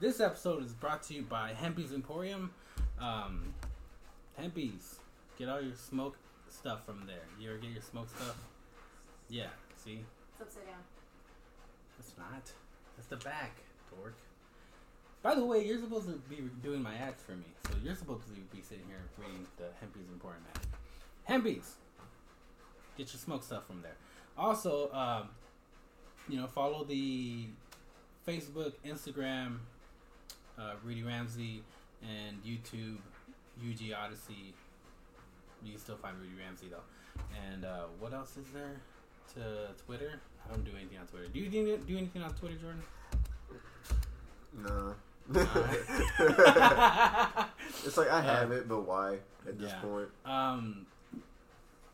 This episode is brought to you by Hempy's Emporium. Um, Hempy's, get all your smoke stuff from there. You ever get your smoke stuff? Yeah, see? It's upside down. It's not. It's the back, dork. By the way, you're supposed to be doing my ads for me, so you're supposed to be sitting here reading the Hempy's Emporium ad. Hempy's, get your smoke stuff from there. Also, um, you know, follow the Facebook, Instagram, uh, Rudy Ramsey, and YouTube, UG Odyssey. You can still find Rudy Ramsey though. And uh, what else is there? To Twitter. I don't do anything on Twitter. Do you do, do anything on Twitter, Jordan? No. Uh, it's like I have it, but why at this Yeah. point? um,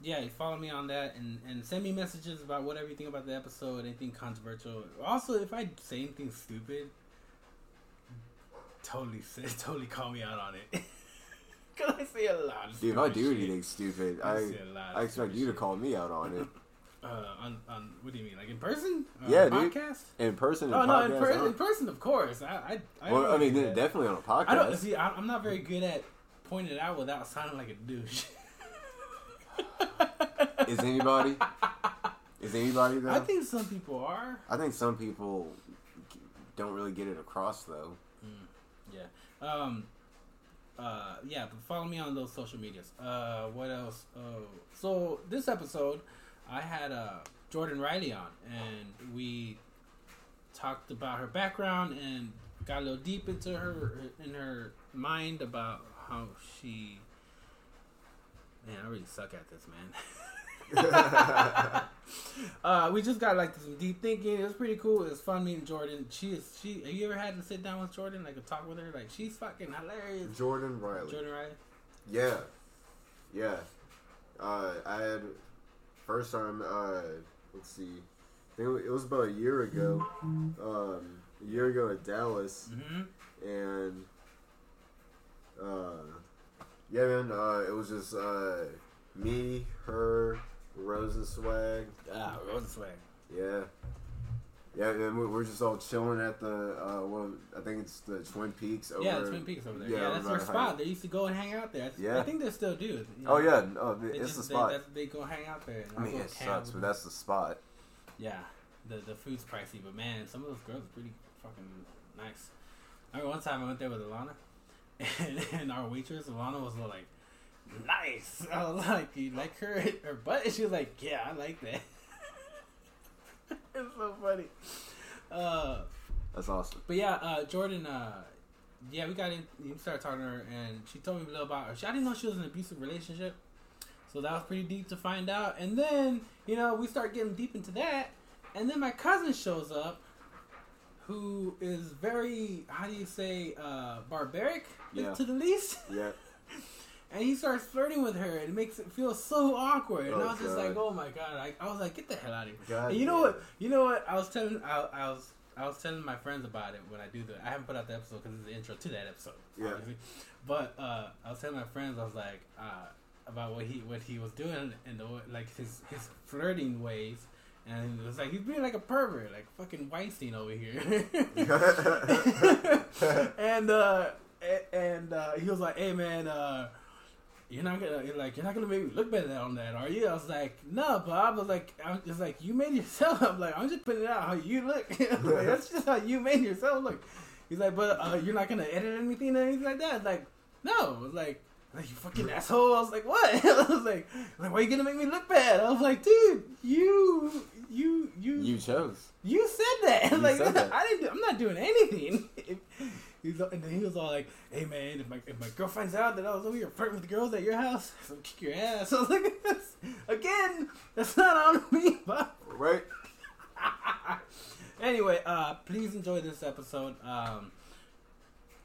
yeah, you follow me on that and, and send me messages about whatever you think about the episode, anything controversial. Also, if I say anything stupid, totally say, totally call me out on it. Cause I say a lot of Dude, if I do shit. anything stupid, I I say a lot of I expect stupid you to call me out on it. Uh, on, on what do you mean, like in person? Uh, Yeah, dude. podcast. In person, in Oh no, in, per- in person, of course. I, I, I, well, I mean, definitely on a podcast. I don't see. I, I'm not very good at pointing it out without sounding like a douche. Is anybody? Is anybody though? I think some people are. I think some people don't really get it across though. Yeah. Um. Uh. Yeah. But follow me on those social medias. Uh. What else? Oh. So this episode, I had uh Jordan Riley on, and we talked about her background and got a little deep into her in her mind about how she. Man, I really suck at this, man. uh, we just got like some deep thinking. It was pretty cool. It was fun meeting Jordan. She is she. Have you ever had to sit down with Jordan, like a talk with her? Like she's fucking hilarious. Jordan Riley. Jordan Riley. Yeah, yeah. Uh, I had first time. Uh, let's see. I think it was about a year ago. Um, a year ago at Dallas, Mm-hmm. and uh, yeah, man. Uh, it was just uh, me, her, Rose and Swag. Ah, Rosenswag. Yeah. Yeah, and we- we're just all chilling at the uh, well, I think it's the Twin Peaks over. Yeah, Twin Peaks over there. yeah, Yeah, that's their spot. They used to go and hang out there. That's- Yeah. I think they still do. you Oh know. yeah, no, it's just- the spot. that's- They, go hang out there. I mean, it sucks, but that's the spot. Yeah, the the food's pricey, but man, some of those girls are pretty fucking nice. I remember one time I went there with Alana, and, and our waitress Alana was like, "Nice." I was like, "You like her her butt?" And she was like, "Yeah, I like that." it's so funny. Uh, That's awesome. but yeah, uh, Jordan. Uh, yeah, we got in. We started talking to her, and she told me a little about her. She, I didn't know she was in an abusive relationship, so that was pretty deep to find out. And then you know we start getting deep into that, and then my cousin shows up, who is very how do you say uh, barbaric Yeah. to the least. Yeah, And he starts flirting with her, and it makes it feel so awkward. And Oh, I was just like, "Oh my god!" I, I was like, "Get the hell out of here!" God. And you know what? You know what? I was telling I, I was I was telling my friends about it when I do the. I haven't put out the episode because it's the intro to that episode. Yeah. obviously. But uh, I was telling my friends I was like uh, about what he what he was doing and the like his his flirting ways. And it was like he's being like a pervert, like fucking Weinstein over here. and uh, and uh, he was like, "Hey man, uh, you're not gonna you're like you're not gonna make me look better on that, are you?" I was like, "No, Bob." I was like, "I'm just like you made yourself." I'm like, "I'm just putting it out how you look. Like, That's just how you made yourself look." He's like, "But uh, you're not gonna edit anything or anything like that." Like, "No." I was like. Like you fucking asshole! I was like, "What?" I was like, "Like why you gonna make me look bad?" I was like, "Dude, you, you, you, you chose. you said that. You like said that. I didn't. I'm not doing anything. He's, and then he was all like, "Hey man, if my if my girl finds out that I was over here flirting with the girls at your house, I'll kick your ass." I was like, that's, "Again, that's not on me." But Right? anyway, uh, please enjoy this episode. Um,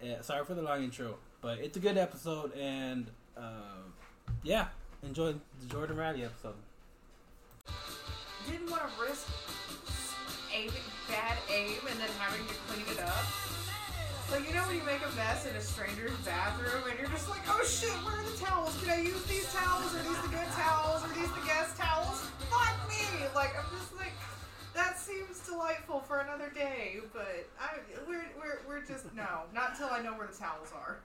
yeah, sorry for the long intro, but it's a good episode, and uh, yeah, enjoy the Jordan Riley episode. Didn't want to risk aiming, bad aim and then having to clean it up. Like, you know when you make a mess in a stranger's bathroom and you're just like, oh shit, where are the towels? Can I use these towels? Are these the good towels? Are these the guest towels? Fuck me! Like, I'm just like, that seems delightful for another day, but I, we're, we're, we're just no, not until I know where the towels are.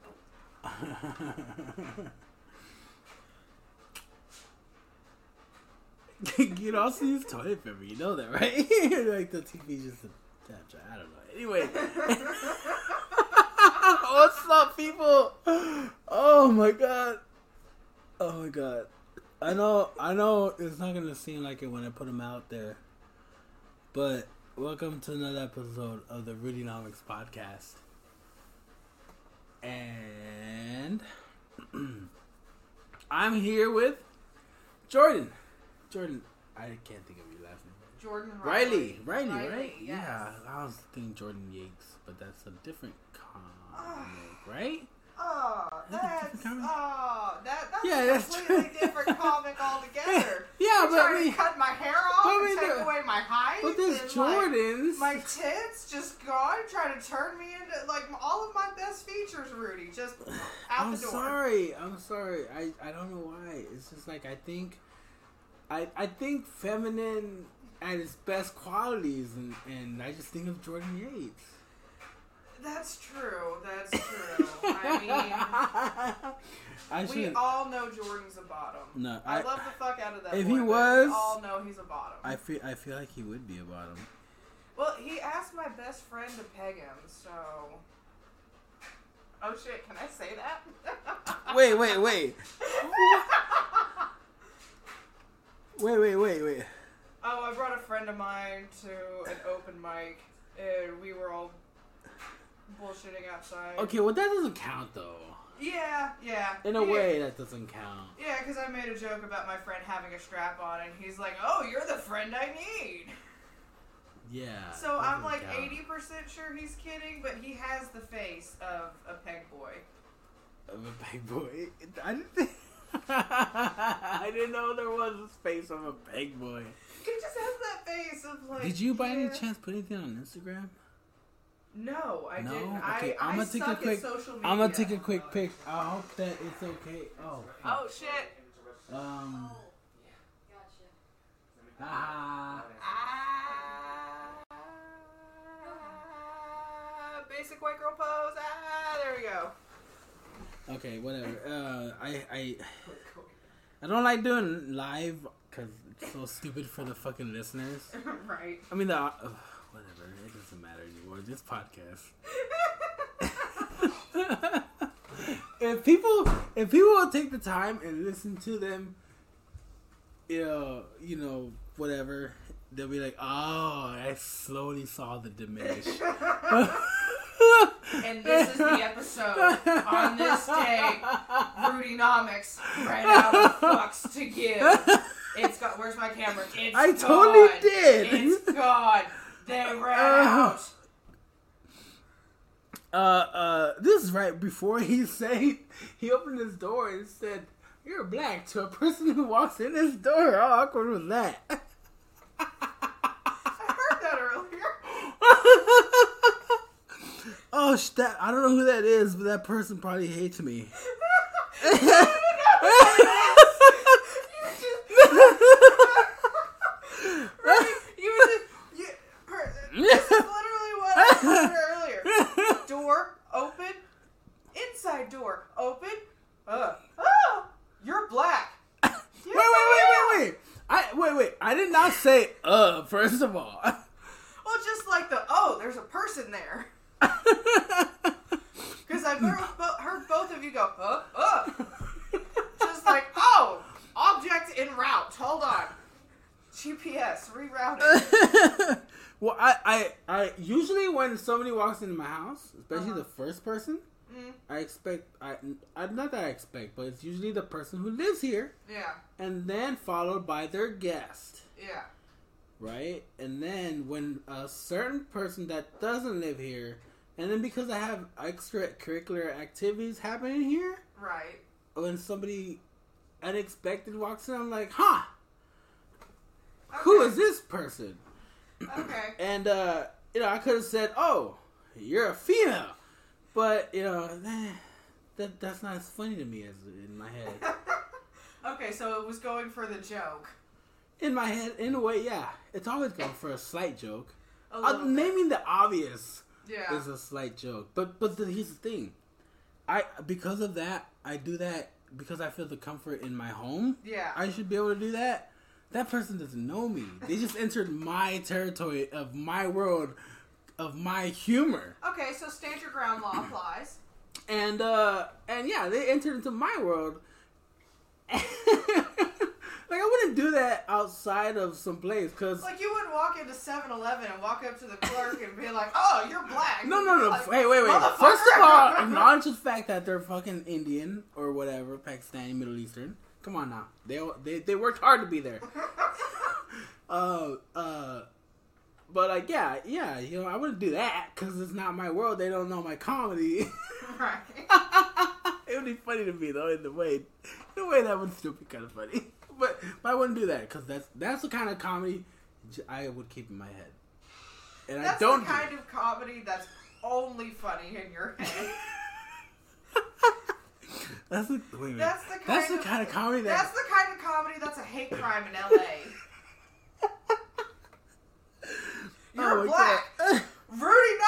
you also use toilet paper. You know that, right? like the TV just a. I don't know. Anyway, what's up, people? Oh my god. Oh my god. I know. I know. It's not gonna seem like it when I put them out there, but welcome to another episode of the Rudynomics podcast. And I'm here with Jordan. Jordan, I can't think of your last name. Jordan Riley. Riley, Riley, right? yes. Yeah, I was thinking Jordan Yates, but that's a different comic, ah. right? Oh, That's a that's different comic? oh, that that's Yeah, a that's completely true. different comic altogether. Yeah, You're but trying we- to cut my hair off and take away my height. But and, Jordans. Like, my tits just gone, trying to turn me into like all of my best features, Rudy, just out I'm the door. sorry. I'm sorry. I, I don't know why. It's just like I think I I think feminine at its best qualities and, and I just think of Jordan Yates. That's true. That's true. I I mean, we all know Jordan's a bottom. No, I, I- love the fuck out of that. if boy, he was- we all know he's a bottom. I feel I feel like he would be a bottom. Well, he asked my best friend to peg him, so. Oh shit! Can I say that? Wait, wait, wait. Wait, wait, wait, wait. Oh, I brought a friend of mine to an open mic, and we were all bullshitting outside. Okay, well that doesn't count though. Yeah, yeah. In a Yeah. way that doesn't count. Yeah, because I made a joke about my friend having a strap on, and he's like, "Oh, you're the friend I need." Yeah. So I'm like eighty percent sure he's kidding, but he has the face of a peg boy. of a peg boy. I didn't think I didn't know there was a face of a peg boy. He just has that face of like. Did you by any chance put anything on Instagram? No, I No? didn't. Okay, I, I'ma I take a quick- social media. I'm gonna take a quick pic. I hope that it's okay. Oh. Oh shit! Um. Gotcha. Ah. Ah, basic white girl pose. Ah, there we go. Okay, whatever. Uh, I I I don't like doing live because it's so stupid for the fucking listeners. right. I mean, the uh, whatever. It doesn't matter anymore. This podcast. if people if people will take the time and listen to them, you know, you know, whatever, they'll be like, "Oh, I slowly saw the diminish." And this is the episode. On this day, Rudynomics ran out of fucks to give. It's got. Where's my camera? It's I totally gone. did. It's gone. They ran out. uh, uh, this is right before he said he opened his door and said, "You're black." To a person who walks in his door, how awkward was that? I heard that earlier. oh, that I don't know who that is, but that person probably hates me. You were the, you, her, this is literally what I heard earlier. Door open, inside door open. Uh, oh, you're black. wait, wait, wait, wait, wait! I wait, wait! I did not say "uh." First of all, Well, just like the oh, there's a person there. Because I've heard, bo- heard both of you go, uh, uh. Just like, oh, object en route. Hold on. GPS rerouting. well, I, I, I usually when somebody walks into my house, especially Uh-huh. the first person, Mm, I expect I, I not that I expect, but it's usually the person who lives here, yeah, and then followed by their guest, yeah. right? And then when a certain person that doesn't live here, and then because I have extracurricular activities happening here, Right. when somebody unexpected walks in, I'm like, huh, who Okay. is this person? Okay. And uh, you know, I could have said, "Oh, you're a female," but you know, that that's not as funny to me as in my head. okay, so it was going for the joke. In my head, in a way, yeah, it's always going for a slight joke. A bit. naming the obvious Yeah. is a slight joke. But but the, here's the thing, I because of that I do that because I feel the comfort in my home. Yeah. I should be able to do that. That person doesn't know me. They just entered my territory of my world, of my humor, okay, so stand your ground law applies. and uh and yeah, they entered into my world. like I wouldn't do that outside of some place because Like you wouldn't walk into 7-Eleven and walk up to the clerk and be like, "Oh, you're black." No, no, no. Like, wait, wait, wait. First of all, acknowledge the fact that they're fucking Indian or whatever, Pakistani, Middle Eastern. Come on now. They they they worked hard to be there. Uh, uh, but like, yeah, yeah. You know, I wouldn't do that because it's not my world. They don't know my comedy. right. it would be funny to me though. In the way, in the way that would still be kind of funny. But, but I wouldn't do that because that's that's the kind of comedy I would keep in my head. And That's I don't. the do kind of comedy that's only funny in your head. That's the wait, wait. That's the kind That's the of- kind of comedy that That's the kind of comedy that's a hate crime in LA. You're Oh my black. God. Rudy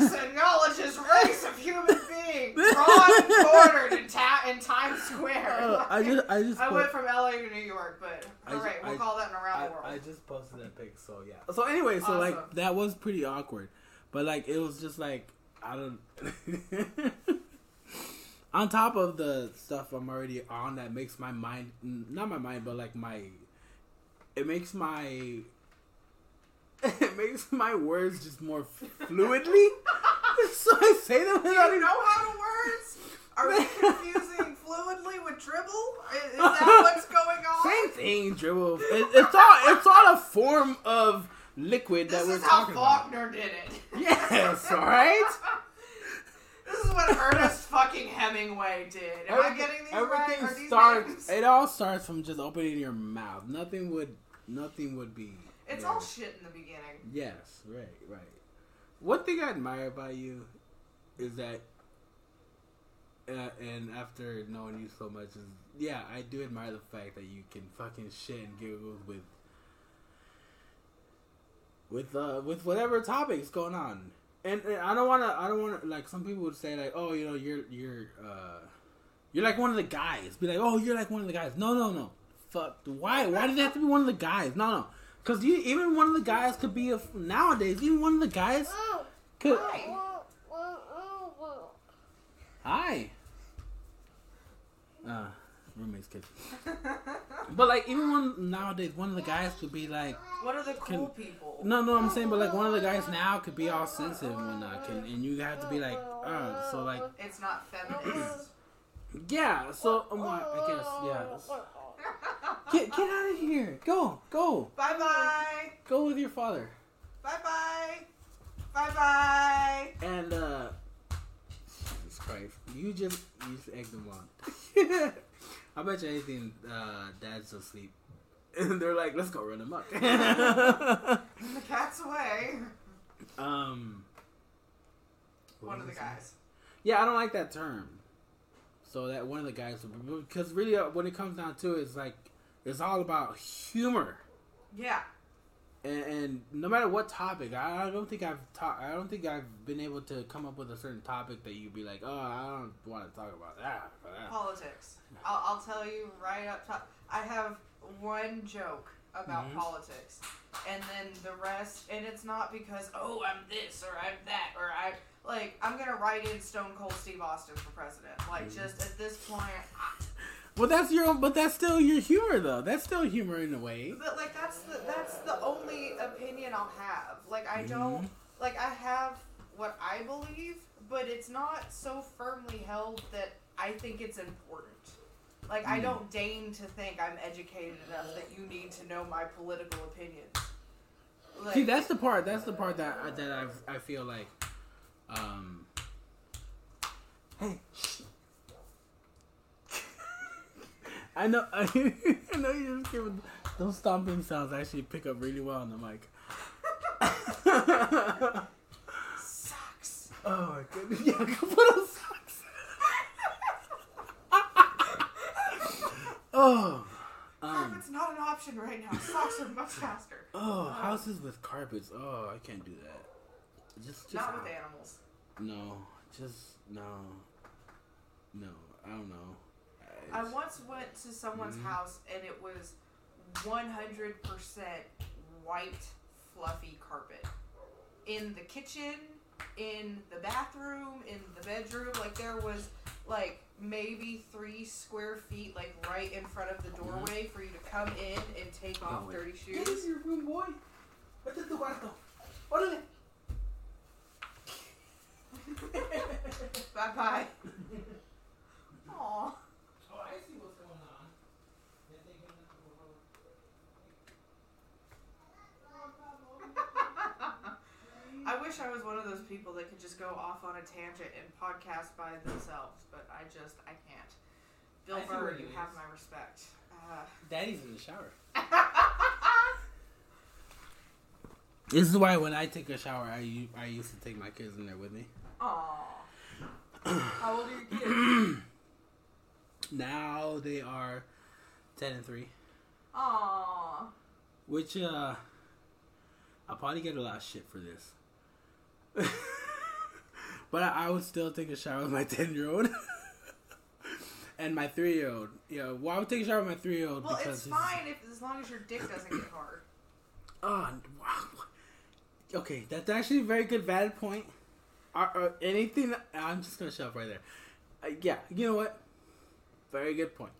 Knox acknowledges race of human being drawn and quartered in, ta- in Times Square. Uh, I just, I just, I put- went from LA to New York, but I ju- hooray, we'll I- call that an around I, the world. I just posted that pic, so yeah. So anyway, so like that was pretty awkward, but like it was just like I don't. on top of the stuff I'm already on, that makes my mind not my mind, but like my, it makes my. It makes my words just more fluidly, so I say them Do you even know how to words? Are we confusing fluidly with dribble? Is, is that what's going on? Same thing, dribble. It, it's all it's all a form of liquid This that we're talking. This is how about. Faulkner did it. Yes, all right. This is what Ernest fucking Hemingway did. Am I getting these right? everything starts. names? It all starts from just opening your mouth. Nothing would. Nothing would be. It's there. all shit in the beginning. Yes, right, right. One thing I admire about you is that, uh, and after knowing you so much, is yeah, I do admire the fact that you can fucking shit and giggles with, with uh, with whatever topics going on. And, and I don't want to. I don't want to. Like some people would say, like, oh, you know, you're you're uh, you're like one of the guys. Be like, oh, you're like one of the guys. No, no, no. Fuck. Why? Why did it have to be one of the guys? No, no. Because you even one of the guys could be a nowadays. Even one of the guys could. Hi. Hi. Uh, roommate's kid. But like even one nowadays, one of the guys could be like, what are the cool Can- people? no, no, I'm saying, but like one of the guys now could be all sensitive and whatnot, can, and you have to be like, uh, so like, It's not feminist. yeah, so um, I guess, yeah. Get get out of here. Go, go, bye bye. go with your father. Bye bye. Bye bye. And uh Jesus Christ, you just you just egged them on. I bet you anything, uh, Dad's asleep, and they're like, "Let's go run him up." The cat's away. um, One of the I saying? guys. Yeah, I don't like that term. So that one of the guys, because really, uh, when it comes down to it, it's like it's all about humor. Yeah. and, and no matter what topic, I, I don't think I've ta- I don't think I've been able to come up with a certain topic that you'd be like, oh, I don't want to talk about that. that." Politics. I'll, I'll tell you right up top. I have one joke about Mhm. politics, and then the rest. And it's not because oh I'm this or I'm that or I like I'm gonna write in Stone Cold Steve Austin for president. Like Mhm. just at this point, I, Well, that's your, but that's still your humor, though. That's still humor in a way. but like that's the that's the only opinion I'll have. Like I don't Mhm. like I have what I believe, but it's not so firmly held that I think it's important. Like I Mm. don't deign to think I'm educated enough that you need to know my political opinions. Like, See, that's the part. That's the part that that I I feel like. Um. Hey. I know. I, know you just giving those stomping sounds actually pick up really well on the mic. sucks. Oh my goodness! Yeah, go put on socks. oh, um, Carpet's not an option right now. Socks are much faster. oh, houses with carpets. Oh, I can't do that. Just, just Not with animals. No, just no, no. I don't know. I It's- once went to someone's Mhm. house and it was 100% white fluffy carpet. In the kitchen, in the bathroom, in the bedroom, like there was like maybe three square feet like right in front of the doorway for you to come in and take off Oh, wait. dirty Get shoes. in your room, boy. Vete a tu cuarto. Órale. bye bye. Aw. Oh, I see what's going on. I wish I was one of those people that could just go off on a tangent and podcast by themselves, but I just I can't. Bill I see Burr, where you he have is. my respect. Uh, Daddy's in the shower. This is why when I take a shower, I, u- I used to take my kids in there with me. Aw. How old are your kids? Now they are 10 and 3. Aw. Which, uh, I'll probably get a lot of shit for this. but I, I would still take a shower with my 10 year old. and my 3 year old. Yeah, well, I would take a shower with my 3 year old Well, because it's fine if as long as your dick doesn't get hard. Oh, wow. Okay, that's actually a very good valid point. Are, are anything? I'm just gonna shut up right there. Uh, yeah, you know what? Very good point.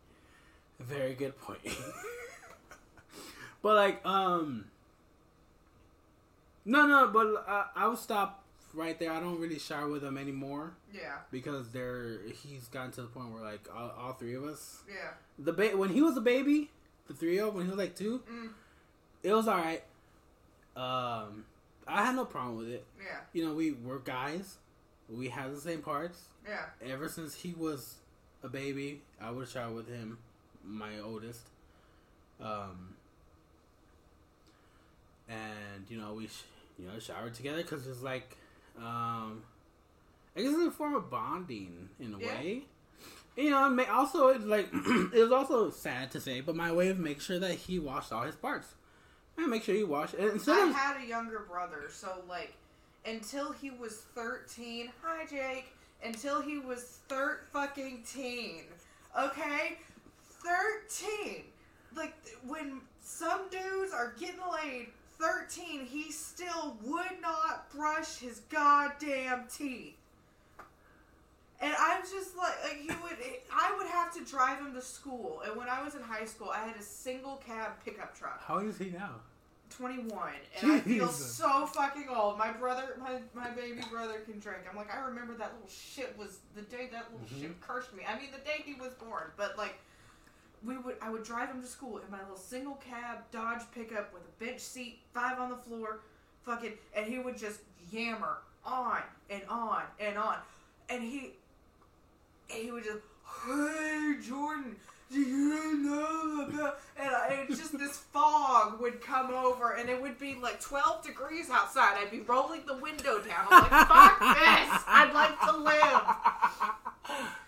Very good point. but like, um, no, no, but uh, I will stop right there. I don't really shower with him anymore Yeah. because they're he's gotten to the point where like all, all three of us. Yeah. The ba- when he was a baby, the three of when he was like two, Mm. it was all right. Um, I had no problem with it. Yeah. You know, we were guys. We had the same parts. Yeah. Ever since he was a baby, I would shower with him, my oldest. Um, and you know we, sh- you know, showered together because it's like, um, I guess it's a form of bonding in a Yeah. way. You know, also it's like it was also sad to say, but my way of make sure that he washed all his parts. I make sure you washed and instead I of had a younger brother, so like until he was 13, hi Jake, until he was thir fucking teen. Okay? 13. Like when some dudes are getting laid 13, he still would not brush his goddamn teeth. And I'm just like, like he would, I would have to drive him to school. And when I was in high school, I had a single cab pickup truck. how old is he now? 21 and I feel Jesus. so fucking old. My brother, my, my baby brother can drink. I'm like, I remember that little shit was the day that little Mhm. shit cursed me. I mean, the day he was born, but like, we would, I would drive him to school in my little single cab Dodge pickup with a bench seat, five on the floor, fucking, and he would just yammer on and on and on, and he, and he would just, hey Jordan, do you know about? And I, just this fog would come over, and it would be like 12 degrees outside. I'd be rolling the window down. I'm like, fuck this! I'd like to live.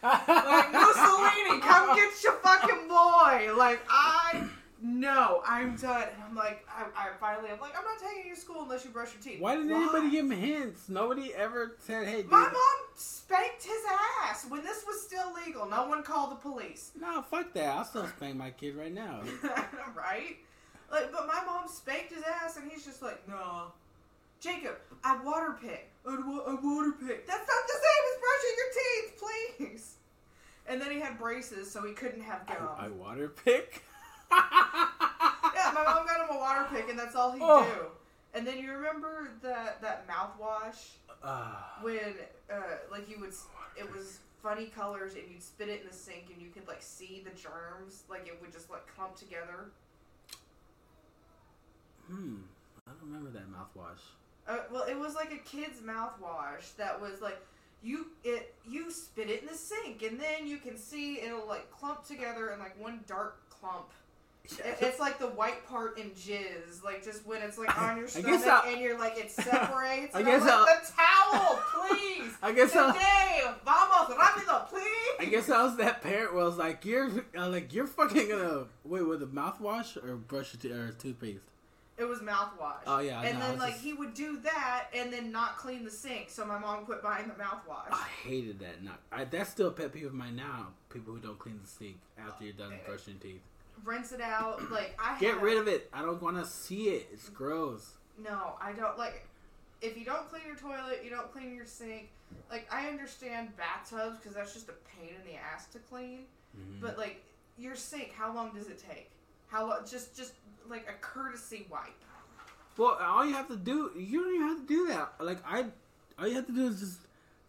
Like Mussolini, come get your fucking boy. Like I, no, I'm done. And I'm like, I, I finally, I'm like, I'm not taking you to school unless you brush your teeth. Why didn't anybody give him hints? Nobody ever said, "Hey, dude." My mom spanked his ass when this was still legal. No one called the police. No, fuck that. I'll still spank my kid right now. right? Like, but my mom spanked his ass, and he's just like, no. Jacob, I water pick. I, wa- I water pick. That's not the same as brushing your teeth, please. And then he had braces, so he couldn't have gum. I, I water pick. Yeah, my mom got him a water pick, and that's all he'd Oh. do. And then you remember that that mouthwash Ah. when, uh, like you would it was funny colors, and you'd spit it in the sink, and you could like see the germs, like it would just like clump together. hmm. I don't remember that mouthwash. Uh, well, it was like a kid's mouthwash that was like you it you spit it in the sink and then you can see it'll like clump together in like one dark clump. It, it's like the white part in jizz, like just when it's like on your stomach I'll- and you're like it separates. I guess like, I'll- the towel, please. I guess I'll- vamos rápido, please. I guess I was that parent where I was like, "You're uh, like you're fucking gonna wait with a mouthwash or brush te- or toothpaste." It was mouthwash. Oh, yeah, And no, then like just- he would do that and then not clean the sink, so my mom quit buying the mouthwash. I hated that. Not I, that's still a pet peeve of mine now. People who don't clean the sink after you're done brushing teeth. Rinse it out. Like I Get have- rid of it. I don't want to see it. It's gross. No, I don't like. If you don't clean your toilet, you don't clean your sink. Like I understand bathtubs because that's just a pain in the ass to clean. Mhm. But like your sink, how long does it take? How lo- just just like a courtesy wipe. Well, all you have to do, you don't even have to do that. Like I, all you have to do is just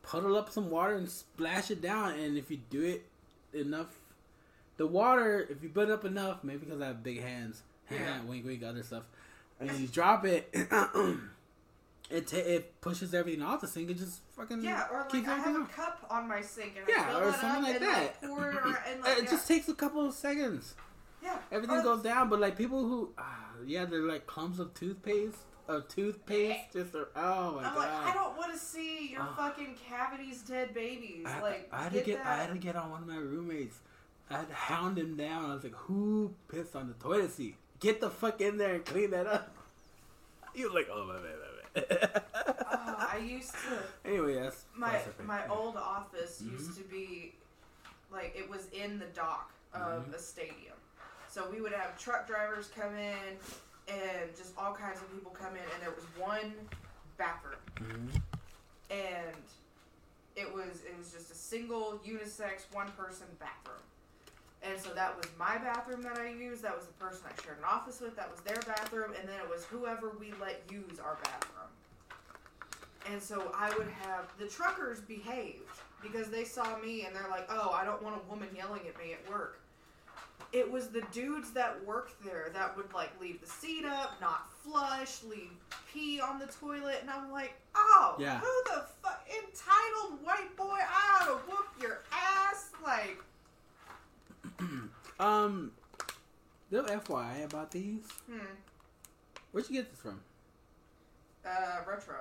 puddle up some water and splash it down. And if you do it enough, the water, if you put it up enough, maybe because I have big hands, Yeah. wink, wink, other stuff, and you drop it, it ta it pushes everything off the sink. It just fucking Yeah, or like I have everything a cup on my sink and Yeah, I fill or that something up like and that. like and like it yeah. just takes a couple of seconds. yeah. Everything Or- goes down, but like people who, uh, yeah, they're like clumps of toothpaste, of toothpaste, just are, oh my I'm god. like, I don't want to see your Oh. fucking cavities, dead babies. I, like, I had get to get, that. I had to get on one of my roommates. I had to hound him down. I was like, "Who pissed on the toilet seat? Get the fuck in there and clean that up." He was like, "Oh my bad, my bad." Oh, I used to. anyway, that's my that's my old office Mhm. used to be like it was in the dock of Mhm. a stadium so we would have truck drivers come in and just all kinds of people come in and there was one bathroom Mhm. and it was it was just a single unisex one person bathroom and so that was my bathroom that I used. That was the person I shared an office with. That was their bathroom, and then it was whoever we let use our bathroom. And so I would have the truckers behaved because they saw me and they're like, "Oh, I don't want a woman yelling at me at work." It was the dudes that worked there that would like leave the seat up, not flush, leave pee on the toilet, and I'm like, "Oh, Yeah. who the fuck entitled white boy? I ought to whoop your ass!" Like, Um, little FYI about these. hmm, Where'd you get this from? uh, retro,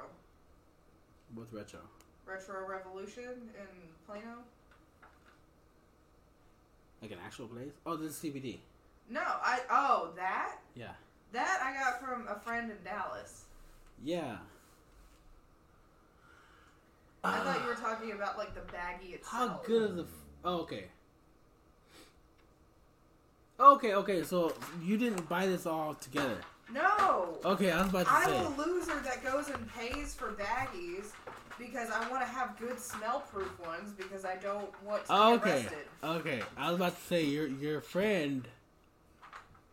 What's retro? retro revolution in Plano. Like an actual place? Oh, this is CBD. No, I oh that Yeah. that I got from a friend in Dallas. Yeah. I thought you were talking about like the baggie itself. How good is the? F- oh, okay. Okay, okay. So you didn't buy this all together. No, Okay, I was about to say. I'm a loser that goes and pays for baggies because I want to have good smell-proof ones because I don't want to Oh, okay. arrested. Okay, I was about to say your your friend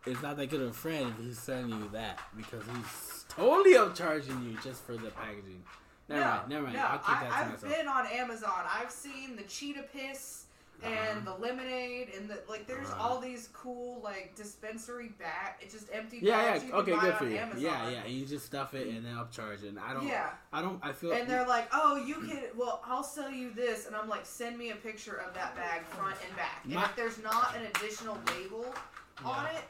is not that good of a friend if he's sending you that because he's totally upcharging you just for the packaging. Never no, mind, never mind. no, I'll keep I, that to I've myself. been on Amazon. I've seen the cheetah piss and the lemonade and the like. There's Uh-huh. all these cool like dispensary bag. It's just empty Yeah, bags yeah. you can Okay, buy good on for you. Amazon. Yeah, yeah. And you just stuff it and then upcharge it. And I don't. Yeah. I don't. I feel. And they're like, "Oh, you can. Well, I'll sell you this." And I'm like, "Send me a picture of that bag, front and back." And My- if there's not an additional label on it,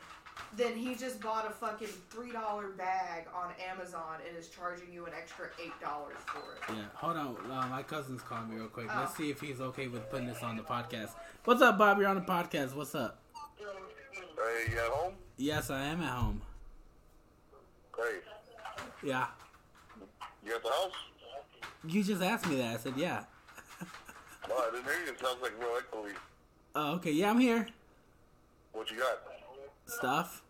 then he just bought a fucking three dollar bag on Amazon and is charging you an extra eight dollars for it. Yeah, hold on. Uh, my cousin's calling me real quick. Oh. Let's see if he's okay with putting this on the podcast. What's up, Bob? You're on the podcast. What's up? Hey, you at home? Yes, I am at home. Hey, Yeah. you at the house? You just asked me that. I said, yeah. No, I didn't hear you. It sounds like real echoey. Oh, okay. Yeah, I'm here. What you got? Stuff.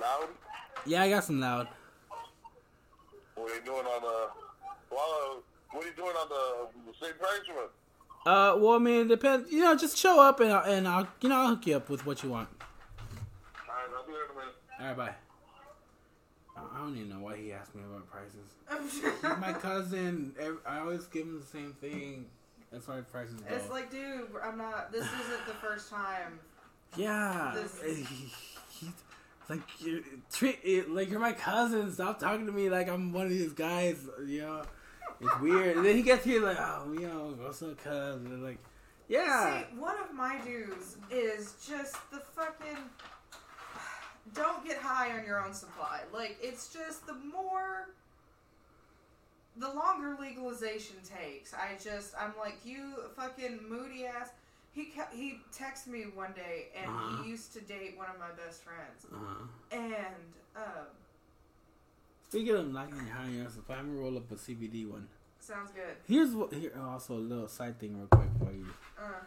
Loud? Yeah, I got some loud. What are you doing on the... Well, what are you doing on the, the same price one? Uh, well, I mean, it depends. You know, just show up and I'll, and I'll, you know, I'll hook you up with what you want. All right, I'll be there in a minute. All right, bye. I I don't even know why he asked me about prices. He's my cousin. Ev- I always give him the same thing as far as prices go. It's like, dude, I'm not. This isn't the first time. Yeah, like you treat it like you're my cousin. Stop talking to me like I'm one of these guys. You know, it's weird. And then he gets here like, oh, you know, what's up, cuz? And like, yeah, See, one of my dues is just the fucking. Don't get high on your own supply. Like, it's just the more. The longer legalization takes, I just. I'm like, you fucking moody ass. He ca- he texted me one day, and Uh-huh. he used to date one of my best friends, Uh-huh. and um, Speaking of knocking your high air supply, I'm gonna roll up a CBD one. sounds good. Here's what. Here also a little side thing, real quick for you. Uh,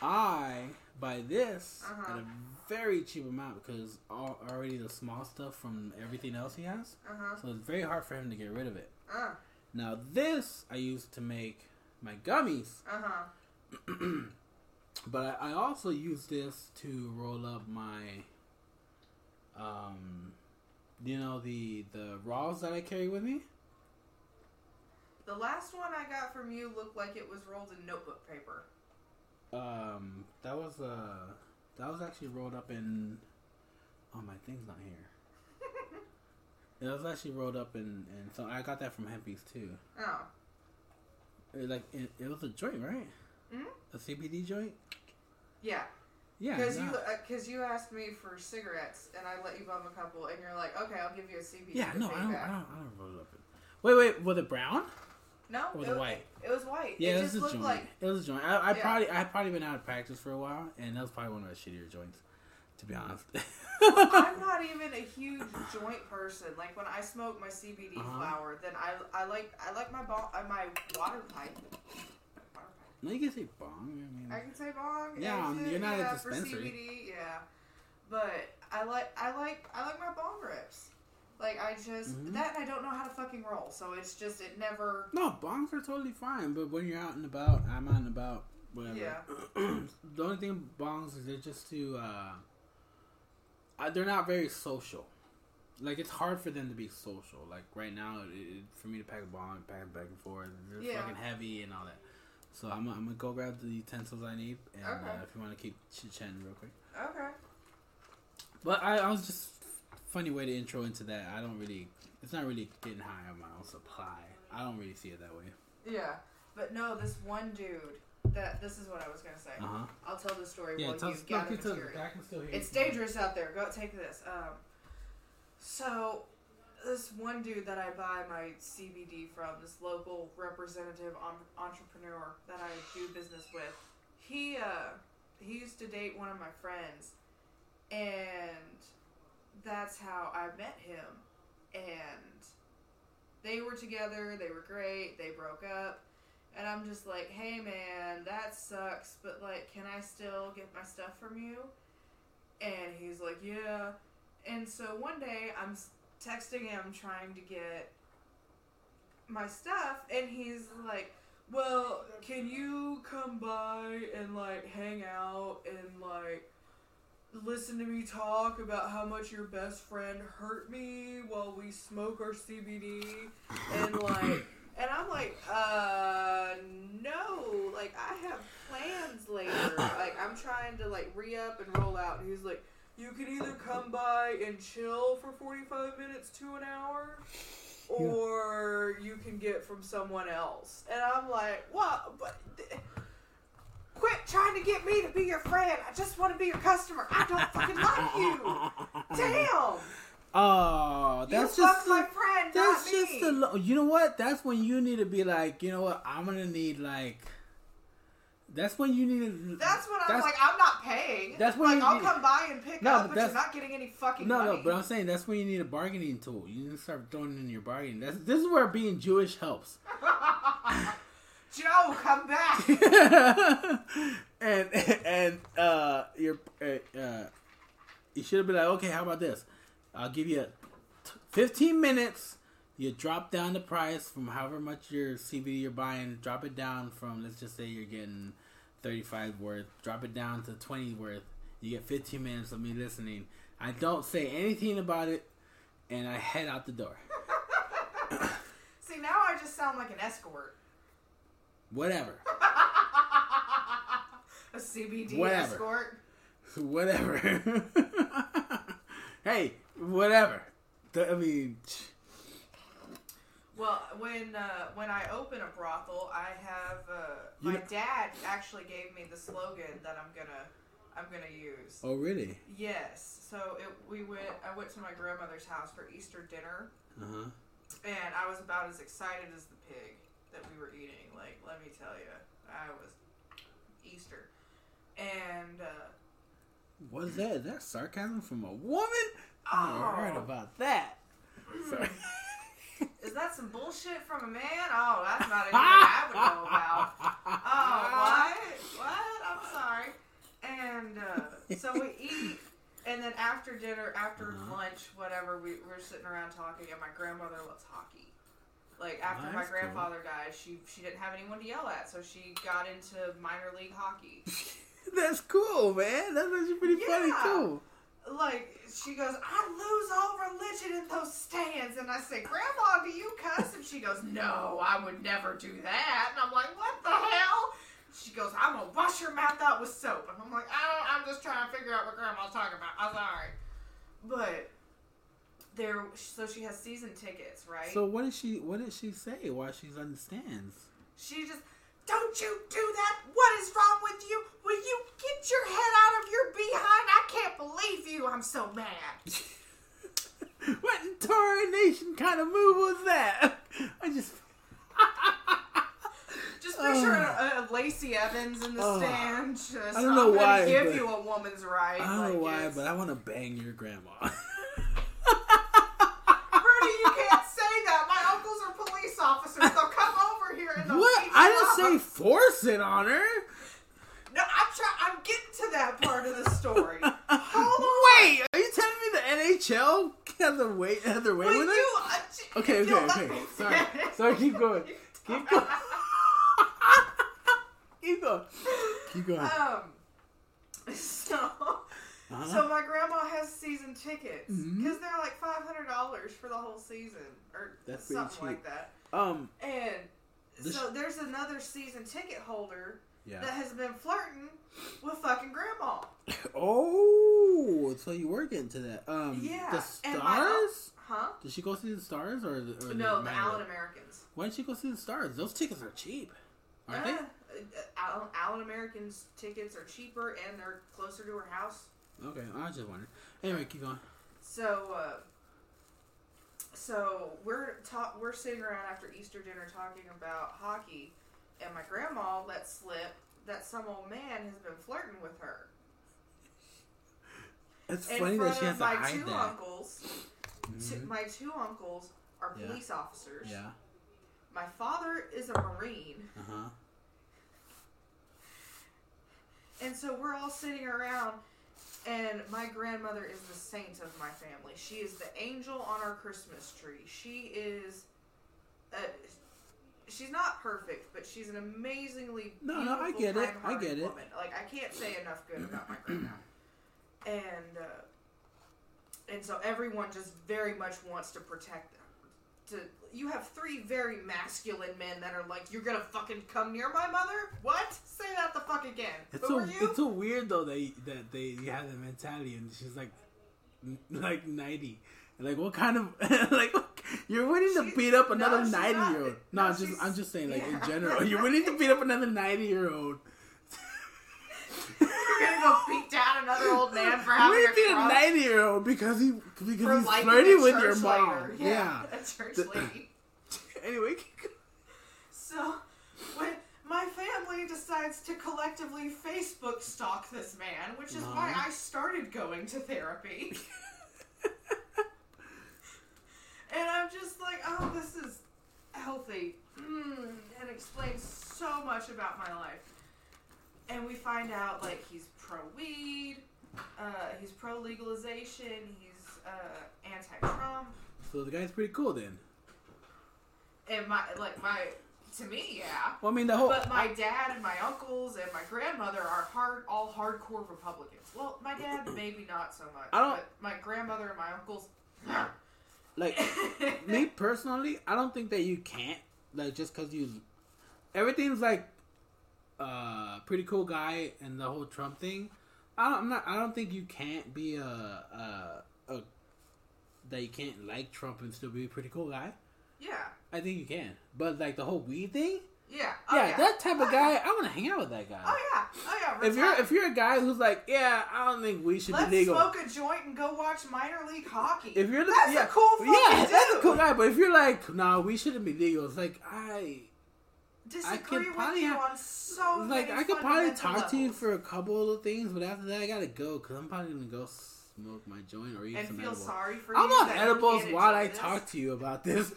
I buy this Uh-huh. at a very cheap amount because al- already the small stuff from everything else he has, uh huh. so it's very hard for him to get rid of it. Uh, Now this I use to make my gummies, uh huh. but I, I also use this to roll up my, um, you know the the raws that I carry with me. The last one I got from you looked like it was rolled in notebook paper. Um, that was uh, that was actually rolled up in. Oh, my thing's not here. It was actually rolled up in, and so I got that from Hempy's too. Oh. It, like it, it was a joint, right? Mhm. A CBD joint. Yeah, Yeah. because you because you asked me for cigarettes and I let you bum a couple and you're like, okay, I'll give you a CBD. Yeah, no, I don't, I don't, I don't roll it up. In. Wait, wait, was it brown? No, Or was it it white? It was white. Yeah, it it just was a looked joint. like It was a joint. I, I Yeah. probably, I probably been out of practice for a while, and that was probably one of my shittier joints, to be honest. I'm not even a huge joint person. Like when I smoke my CBD Uh-huh. flower, then I I like I like my ball uh, my water pipe. No, you can say bong. I mean. I can say bong. Yeah, um, exit, you're not a dispensary. For CBD, yeah. But I like I like I like my bong rips. Like I just Mhm. that I don't know how to fucking roll, so it's just it never. No, bongs are totally fine, but when you're out and about, I'm out and about, whatever. Yeah. the only thing bongs is they're just too. Uh, uh, they're not very social. Like it's hard for them to be social. Like right now, it, it, for me to pack a bong, pack it back and forth, they're Yeah. fucking heavy and all that. So I'm, I'm gonna go grab the utensils I need, and Okay. uh, if you want to keep chit chatting real quick. Okay. But I, I was just funny way to intro into that. I don't really. It's not really getting high on my own supply. I don't really see it that way. Yeah, but no, this one dude. That this is what I was gonna say. Uh huh. I'll tell the story Yeah, while tell you gather Look, it's a- material. I can still hear It's dangerous out there. Go take this. Um, so this one dude that I buy my CBD from, this local representative en- entrepreneur that I do business with, he uh, he used to date one of my friends, and that's how I met him. And they were together. They were great. They broke up. And I'm just like, hey man, that sucks, but like, can I still get my stuff from you? And he's like, yeah. And so one day I'm texting him trying to get my stuff, and he's like, well, can you come by and like hang out and like listen to me talk about how much your best friend hurt me while we smoke our CBD and like and I'm like, uh no, like I have plans later. like I'm trying to like re up and roll out. And he's like, You can either come by and chill for forty five minutes to an hour or you can get from someone else. And I'm like, What but th- Quit trying to get me to be your friend. I just want to be your customer. I don't fucking like you. Damn. Oh, that's you just fucked my friend, that's just a lo- you know what? That's when you need to be like, you know what? I'm gonna need like. That's when you need to. That's when I'm that's- like, I'm not paying. that's when like you I'll need- come by and pick No, up, but but you're not getting any fucking No, money. no, but I'm saying that's when you need a bargaining tool. You need to start throwing in your bargaining. That's this is where being Jewish helps. Joe, come back. and and uh, you're uh, uh, you should have been like, okay, how about this? I'll give you t- 15 minutes. You drop down the price from however much your CBD you're buying. Drop it down from let's just say you're getting 35 worth. Drop it down to 20 worth. You get 15 minutes of me listening. I don't say anything about it, and I head out the door. See, now I just sound like an escort. Whatever, A CBD Whatever. escort. whatever. hey, whatever. I mean. Well, when uh, when I open a brothel, I have uh, my know- dad actually gave me the slogan that I'm gonna I'm gonna use. Oh, really? Yes. So it, we went. I went to my grandmother's house for Easter dinner, Uh huh. and I was about as excited as the pig that we were eating. Like, let me tell you, I was Easter. and uh, What is that? Is that sarcasm from a woman? I Oh. heard about that. Sorry. is that some bullshit from a man? Oh, that's not anything I would know about. Oh, what? What? I'm sorry. And uh, so we eat, and then after dinner, after Uh-huh. lunch, whatever, we, we're sitting around talking, and my grandmother loves hockey. Like after my That's cool. grandfather died, she she didn't have anyone to yell at, so she got into minor league hockey. That's cool, man. That's actually pretty funny too. Like she goes, I lose all religion in those stands, and I say, Grandma, do you cuss? And she goes, No, I would never do that. And I'm like, What the hell? She goes, I'm gonna wash your mouth out with soap, and I'm like, I don't, I'm just trying to figure out what Grandma's talking about. I'm sorry, but there. So she has season tickets, right? So what did she what did she say while she's on the stands? She just, don't you do that. What is wrong with you? Will you get your head out of your behind? I can't believe you. I'm so mad. what in tarnation kind of move was that? I just Just picture Oh. uh, Lacey Evans in the Oh. stand. Just, I don't know I'm why, give you a woman's right. I don't know like, why, it's- but I want to bang your grandma. Rudy, you can't say that. My uncles are police officers. They'll come over here and they'll what? I you didn't say force it on her. No, I'm trying. I'm getting to that part of the story. Hold on. Wait, are you telling me the NHL has their way has their way Will with it? uh, j- Okay, okay, okay. Sorry, sorry. Keep going. Keep going. keep going. Keep going. Um. So. Uh-huh. So my grandma has season tickets because Mhm. they're like five hundred dollars for the whole season or That's something like that. um. And This- so there's another season ticket holder that has been flirting with fucking grandma. Oh, so you were getting to that. Um. Yeah, The and my stars. Huh? Did she go see the stars or the? Or No, the the Allen Americans. Why didn't she go see the stars? Those tickets are cheap, aren't Uh, uh, Allen, Allen Americans tickets are cheaper and they're closer to her house. Okay, I was just wondering. Anyway, keep going. So, uh, so we're ta- we're sitting around after Easter dinner talking about hockey, and my grandma let slip that some old man has been flirting with her It's in funny that she has of to my hide two that. uncles. Two, Mhm. my two uncles are Yeah. police officers. Yeah. My father is a marine, Uh huh. and so we're all sitting around. And my grandmother is the saint of my family. She is the angel on our Christmas tree. She is, uh, she's not perfect, but she's an amazingly No, no, I get it. I get it. Woman. Like I can't say enough good about my grandma. And uh, and so everyone just very much wants to protect them. To you have three very masculine men that are like, you're gonna fucking come near my mother? What? Say that the fuck again. It's so it's so weird though that that they have the mentality and she's like like ninety. Like what kind of like you're willing to She- beat up another she's ninety not. year old? No, No, I'm just I'm just saying like in general. You're willing to beat up another ninety year old. You're gonna go beat another old man for having willing a to beat a ninety year old because he for because he's flirting with your mom. leader. Yeah. a church The- lady. Anyway, So when my family decides to collectively Facebook stalk this man, which is why Uh-huh. I started going to therapy. and I'm just like, oh, this is healthy. Mm, and explains so much about my life. And we find out, like, he's pro weed, uh, he's pro legalization, he's uh, anti Trump. so the guy's pretty cool then. And my, like, my, to me, yeah. Well, I mean the whole But my dad and my uncles and my grandmother are hard, all hardcore Republicans. Well, my dad maybe not so much. I don't- But my grandmother and my uncles. like me personally, I don't think that you can't like just because you everything's like uh pretty cool guy and the whole Trump thing. I don't, I'm not. I don't think you can't be a, a a that you can't like Trump and still be a pretty cool guy. yeah, I think you can, but like the whole weed thing, yeah, oh, yeah, yeah, that type of Oh, guy, yeah. I want to hang out with that guy. Oh yeah, oh yeah. If you're if you're a guy who's like, yeah, I don't think we should let's be legal. smoke a joint and go watch minor league hockey. If you're the that's yeah, a cool yeah, that's a cool guy. But if you're like, nah, we shouldn't be legal. It's like I, disagree with probably you have- on so like many I could probably talk to you for a couple of things, but after that I gotta go because I'm probably gonna go smoke my joint or eat and some feel edibles. sorry for I'm on edibles while I this. talk to you about this,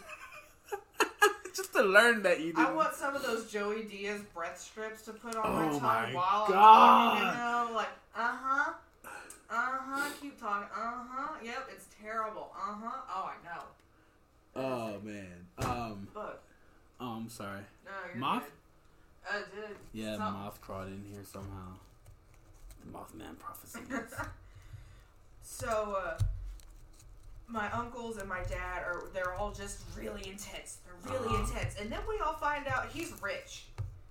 just to learn that you. Do I want some of those Joey Diaz breath strips to put on my Oh tongue my while I'm talking. You know, like uh huh, uh huh. Keep talking. Uh huh. Yep, it's terrible. Uh huh. Oh, I know. Oh man. Um. Look, Oh, I'm sorry. No, Moth? good. Uh, dude. Yeah, Something. moth crawled in here somehow. The Mothman prophecy. so, uh, my uncles and my dad are, they're all just really intense. They're really Uh-huh. intense. And then we all find out he's rich.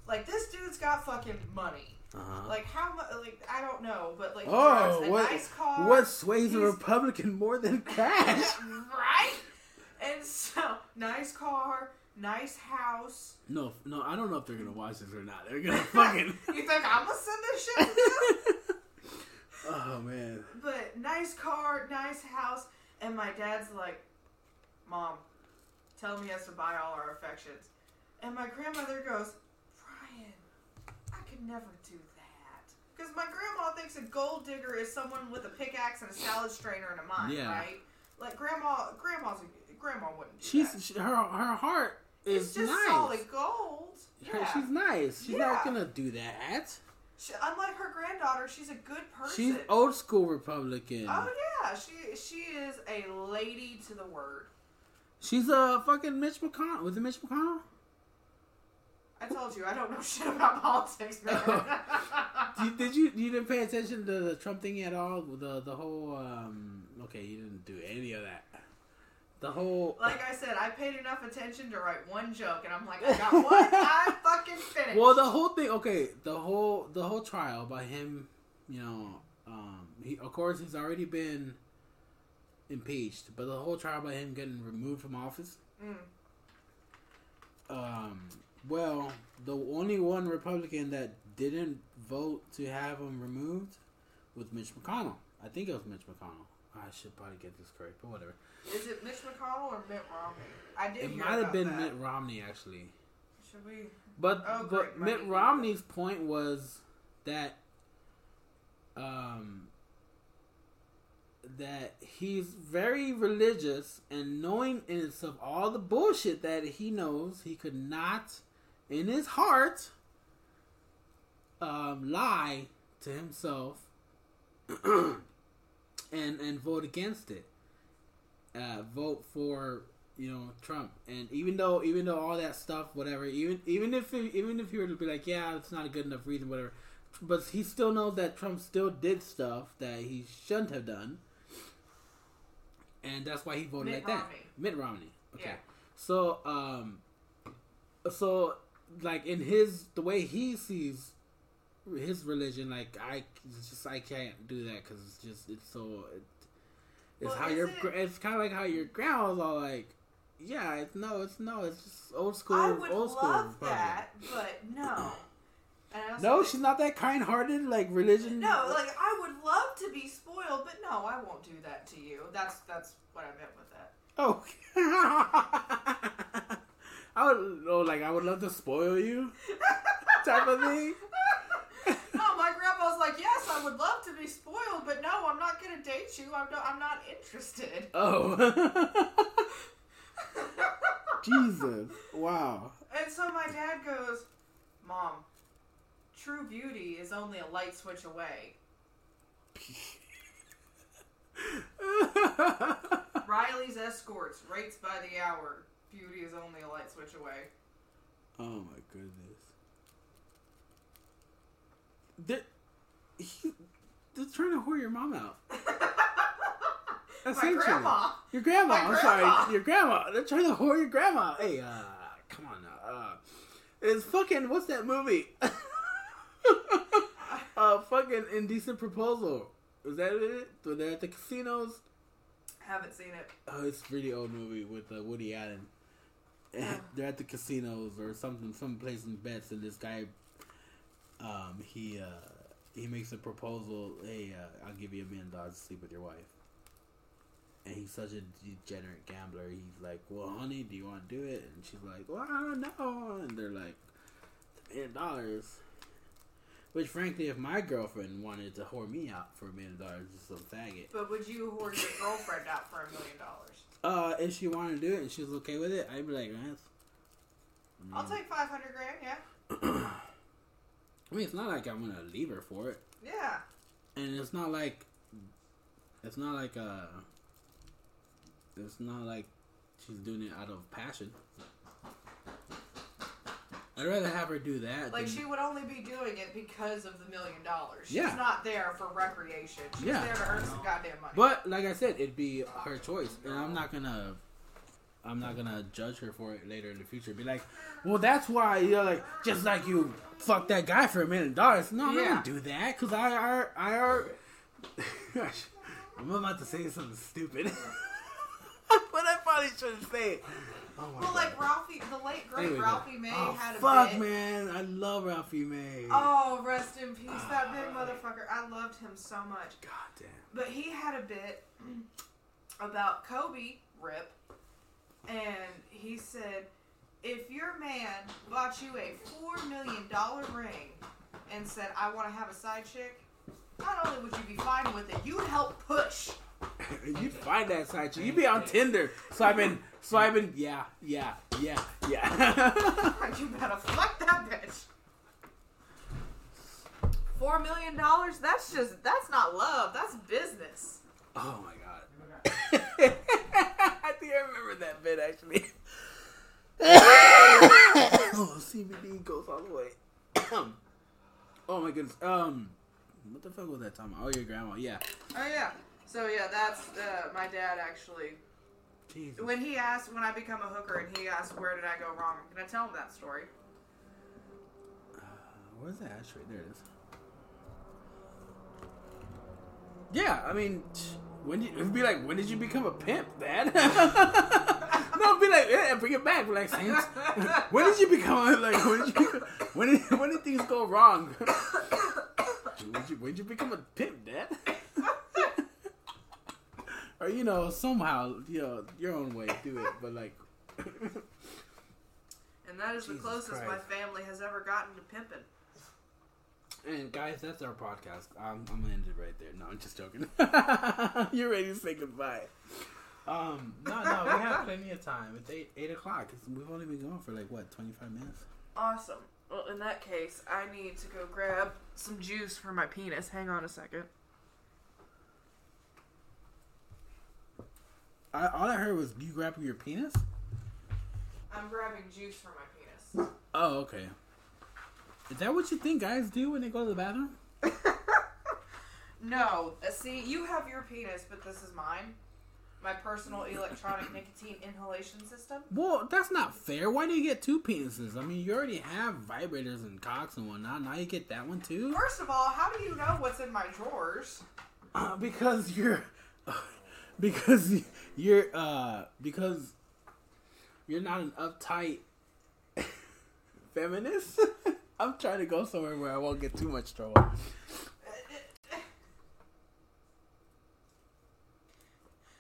Like, this dude's got fucking money. Uh-huh. Like, how much, like, I don't know, but, like, Oh, a what- nice car. what sways a Republican more than cash? right? And so, nice car, nice house. no, no, I don't know if they're gonna watch this or not. They're gonna fucking. You think I'm gonna send this shit to them? oh man. But nice car, nice house, and my dad's like, Mom, tell me he has to buy all our affections. And my grandmother goes, Brian, I could never do that. Because my grandma thinks a gold digger is someone with a pickaxe and a salad strainer and a mine, Yeah. right? Like grandma, grandma's a, grandma wouldn't do She's that. she, her her heart is It's just nice. solid gold. Her- Yeah. She's nice. She's Yeah. not gonna do that. She, unlike her granddaughter, she's a good person. She's old school Republican. Oh yeah, she she is a lady to the word. She's a fucking Mitch McConnell. Was it Mitch McConnell? I told you I don't know shit about politics, man. Did, did you you didn't pay attention to the Trump thing at all? The the whole um okay, you didn't do any of that. The whole like I said, I paid enough attention to write one joke, and I'm like, I got one. I fucking finished. well, the whole thing. Okay, the whole the whole trial by him. You know, um, he of course he's already been impeached, but the whole trial by him getting removed from office. Mm. Um, well, the only one Republican that didn't vote to have him removed was Mitch McConnell. I think it was Mitch McConnell. I should probably get this correct, but whatever. Is it Mitch McConnell or Mitt Romney? I did. It might have been that. Mitt Romney actually. Should we? But Oh, but Mitt. Romney's point was that um that he's very religious and knowing in itself all the bullshit that he knows he could not in his heart um lie to himself and and vote against it uh vote for you know Trump, and even though even though all that stuff, whatever, even even if it, even if he were to be like, yeah, it's not a good enough reason, whatever, but he still knows that Trump still did stuff that he shouldn't have done, and that's why he voted Mitt like Romney. that. Mitt Romney. Okay. Yeah. So um, so like in his the way he sees his religion, like I just I can't do that because it's just it's so. It, it's Well, how your it? it's kind of like how your grandma's all like, yeah, it's no, it's no, it's just old school, I would old school. love Republican." that, but no. And I also No, she's not that kind-hearted. Like religion. No, like I would love to be spoiled, but no, I won't do that to you. That's that's what I meant with that. Oh. I would, oh, like I would love to spoil you, type of thing. no, my grandma's like, yes, I would love to be spoiled, but no, I'm not gonna date you. I'm no, I'm not interested. Oh. Jesus! Wow. And so my dad goes, Mom, true beauty is only a light switch away. Riley's escorts, rates by the hour. Beauty is only a light switch away. oh my goodness. They're, he, they're trying to whore your mom out. my Essentially. grandma. Your grandma. My I'm grandma. sorry. Your grandma. They're trying to whore your grandma. Hey, uh, come on now. Uh, it's fucking. What's that movie? uh, fucking indecent proposal. Was that it? Were they at the casinos? Haven't seen it. Oh, it's a really old movie with uh, Woody Allen. Yeah. They're at the casinos or something, some place in bets, and this guy, um, he uh, he makes a proposal. Hey, uh, I'll give you a million dollars to sleep with your wife. And he's such a degenerate gambler. He's like, "Well, honey, do you want to do it?" And she's like, "Well, I don't know." And they're like, "A million dollars. Which, frankly, if my girlfriend wanted to whore me out for a million dollars, just some faggot. But would you whore your girlfriend out for a million dollars? Uh, if she wanted to do it and she was okay with it, I'd be like, man. I'll take five hundred grand. Yeah. I mean, it's not like I'm gonna leave her for it, Yeah. and it's not like, it's not like uh, it's not like she's doing it out of passion. I'd rather have her do that. Like than- she would only be doing it because of the million dollars. She's Yeah. not there for recreation. She's Yeah. there to earn some goddamn money. But like I said, it'd be her choice, and I'm not gonna, I'm not gonna judge her for it later in the future. Be like, well, that's why you're like, just like you fuck that guy for a million dollars. No, I'm not gonna do that because I are, I are. Gosh, I'm about to say something stupid, but I probably shouldn't say it. Oh my well, God. like Ralphie, the late great Anyway, Ralphie May oh, had a bit. fuck, bit. man, I love Ralphie May. Oh, rest in peace, ah. that big motherfucker. I loved him so much. God damn. But he had a bit about Kobe, Rip, and he said, if your man bought you a four million dollar ring and said, I want to have a side chick, not only would you be fine with it, you'd help push. You'd find that side chick. You'd be on Tinder swiping, swiping. Yeah, yeah, yeah, yeah. you better fuck that bitch. Four million dollars? That's just that's not love. That's business. oh my god. I think I remember that bit actually. oh, CBD goes all the way. oh my goodness. Um, what the fuck was that talking about? Oh, your grandma. Yeah. Oh yeah. So yeah, that's uh, my dad actually. Jesus. When he asked when I become a hooker and he asked where did I go wrong, Can I'm gonna tell him that story. Uh, where's the ashtray? There it is. Yeah, I mean, when did it'd be like, when did you become a pimp, Dad? no, it'd be like, yeah, bring it back, like when did you become a- like? When did you? When did when did things go wrong? when, did you, when did you become a pimp, Dad? or you know, somehow, you know, your own way, do it, but like. And that is the Jesus closest my family has ever gotten to pimping. And guys, that's our podcast. I'm, I'm gonna end it right there. No, I'm just joking. You're ready to say goodbye. Um, no, no, we have plenty of time. It's eight eight o'clock. It's, we've only been going for like what twenty five minutes. Awesome. Well, in that case, I need to go grab some juice for my penis. Hang on a second. I, all I heard was you grabbing your penis. I'm grabbing juice for my penis. Oh, okay. Is that what you think guys do when they go to the bathroom? No, uh, see, you have your penis, but this is mine. My personal electronic nicotine inhalation system. Well, that's not fair. Why do you get two penises? I mean, you already have vibrators and cocks and whatnot. Now you get that one too. First of all, how do you know what's in my drawers? Uh, because you're because you're uh because you're not an uptight feminist. I'm trying to go somewhere where I won't get too much trouble.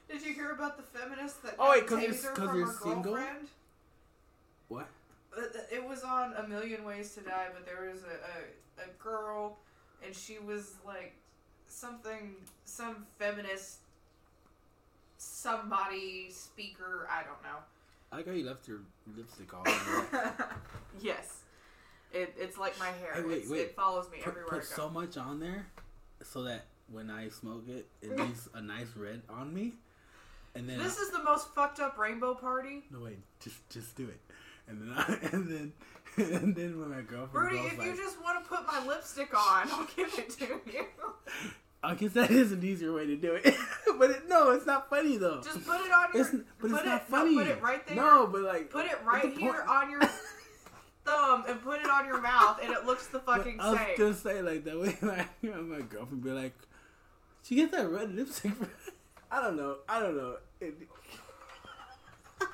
Did you hear about the feminist that Oh, wait, 'cause you're- taser 'cause from her single? girlfriend? What? Uh, It was on A Million Ways to Die, but there was a, a, a girl, and she was like something, some feminist, somebody speaker. I don't know. I like how you left your lipstick on. yes, it, it's like my hair. Hey, wait, It's- wait. It follows me put, everywhere put I go. so much on there so that when I smoke it, it leaves a nice red on me. And then this is the most fucked up rainbow party. no wait, just just do it. And then I, and then and then when my girlfriend Rudy, if like, you just want to put my lipstick on, I'll give it to you. I guess that is an easier way to do it. but it, no, it's not funny though. Just put it on your. it's, but it's not it, no, funny. put it right there. No, but like Put it right here point? on your thumb and put it on your mouth, and it looks the fucking I was same. gonna say like that way, like you know, my girlfriend be like, "She get that red lipstick." from-" I don't know. I don't know. It,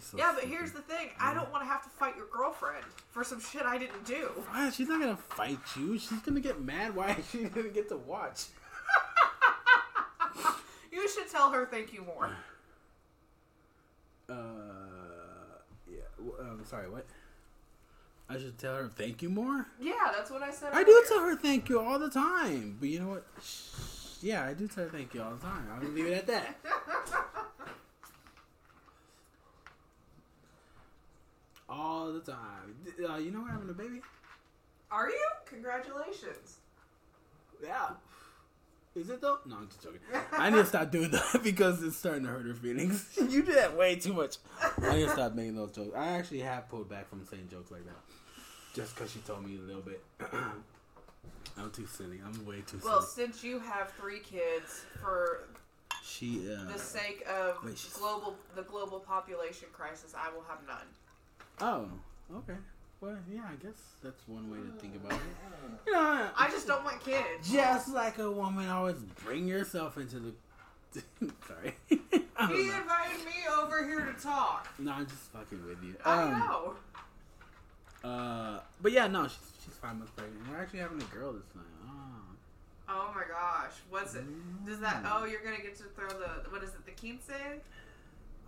so Yeah, but stupid. here's the thing: I don't want to have to fight your girlfriend for some shit I didn't do. Why? She's not gonna fight you. She's gonna get mad. Why is she gonna get to watch? You should tell her thank you more. Uh, Um, sorry. What? I should tell her thank you more. Yeah, that's what I said. I do tell her thank you all the time, but you know what? Shh. Yeah, I do tell her thank you all the time. I'll leave it at that. all the time. Uh, you know we're having a baby. Are you? Congratulations. Yeah. Is it though? No, I'm just joking. I need to stop doing that because it's starting to hurt her feelings. you do that way too much. I need to stop making those jokes. I actually have pulled back from saying jokes like that. Just because she told me a little bit. I'm too silly. I'm way too Well, silly. Well, since you have three kids, for She, uh. the sake of Wait, global the global population crisis, I will have none. Oh, okay. Well, yeah, I guess that's one way to think about it. You know, I just don't want kids. just like a woman, always bring yourself into the. Sorry. He invited me over here to talk. No, I'm just fucking with you. I Um, know. Uh, but yeah, no, she's she's five months pregnant. We're actually having a girl this time. Oh. Oh my gosh, what's it? Does that? Oh, you're gonna get to throw the what is it? The quince?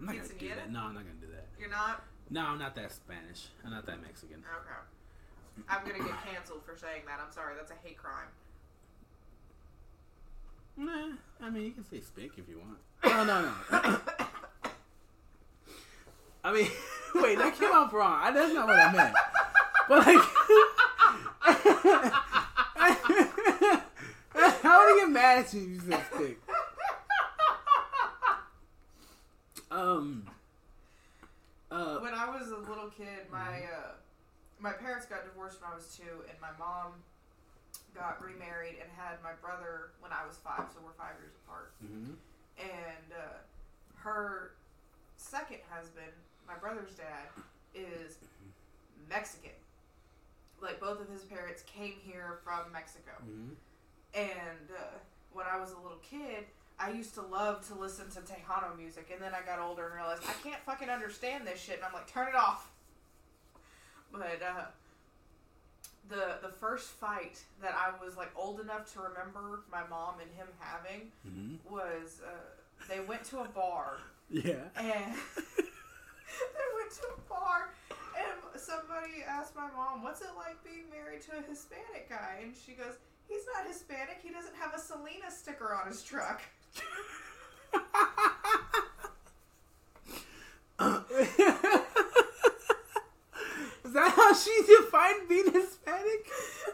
I'm not gonna do that. No, I'm not gonna do that. You're not. No, I'm not that Spanish. I'm not that Mexican. Okay. I'm gonna get canceled for saying that. I'm sorry. That's a hate crime. Nah, I mean, you can say spick if you want. No, no, no. I mean, wait, that came out wrong. I, that's not what I meant. But like, how would I get mad at you if you said stick? Um. Uh. when I was a little kid, my uh, my parents got divorced when I was two, and my mom got remarried and had my brother when I was five, so we're five years apart. mhm. And uh, her second husband, my brother's dad, is Mexican. Like both of his parents came here from Mexico. Mhm. And uh, when I was a little kid, I used to love to listen to Tejano music, and then I got older and realized I can't fucking understand this shit, and I'm like, turn it off. But uh, the the first fight that I was like old enough to remember my mom and him having Mhm. was uh, they went to a bar Yeah. and they went to a bar and somebody asked my mom, "What's it like being married to a Hispanic guy?" And she goes, "He's not Hispanic. He doesn't have a Selena sticker on his truck." Is that how she defined being Hispanic?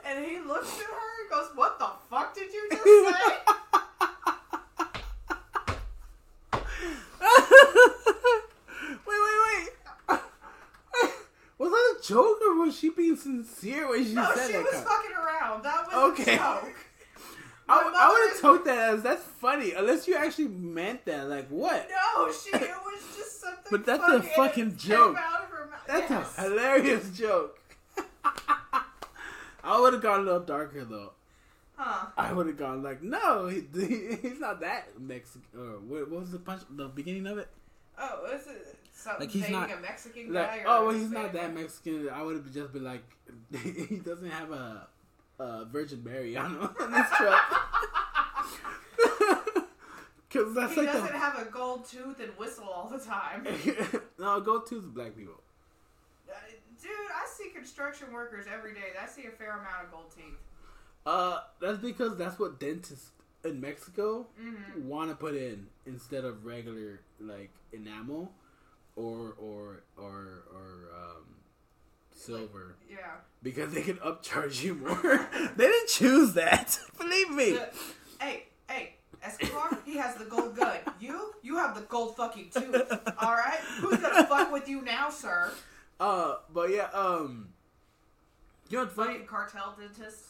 And he looks at her and goes, "What the fuck did you just say?" wait, wait, wait. Was that a joke or was she being sincere when she no, said she that? was kind- fucking around. That was Okay. a joke. I, I would have took that as that's funny, unless you actually meant that. Like what? No, she. It was just something. But that's a fucking joke. out of her mouth. That's yes. a hilarious joke. I would have gone a little darker though. Huh. I would have gone like, no, he, he's not that Mexican. Or what, what was the punch? The beginning of it? Oh, was it something Like, he's not- a Mexican guy? Like, or oh, well, he's not that Mexican. I would have just been like, he doesn't have a, a Virgin Mary on in this truck. Because that's He like doesn't have a gold tooth and whistle all the time. the no go to the black people. Uh, Dude, I see construction workers every day. I see a fair amount of gold teeth. Uh, that's because that's what dentists in Mexico Mm-hmm. want to put in instead of regular like enamel or or or or um silver Yeah. because they can upcharge you more. they didn't choose that. Believe me. The- hey, hey, Escobar, he has the gold gun. You, you have the gold fucking tooth. All right, who's gonna fuck with you now, sir? Uh, but yeah, um, you know what's funny? Fucking cartel dentist.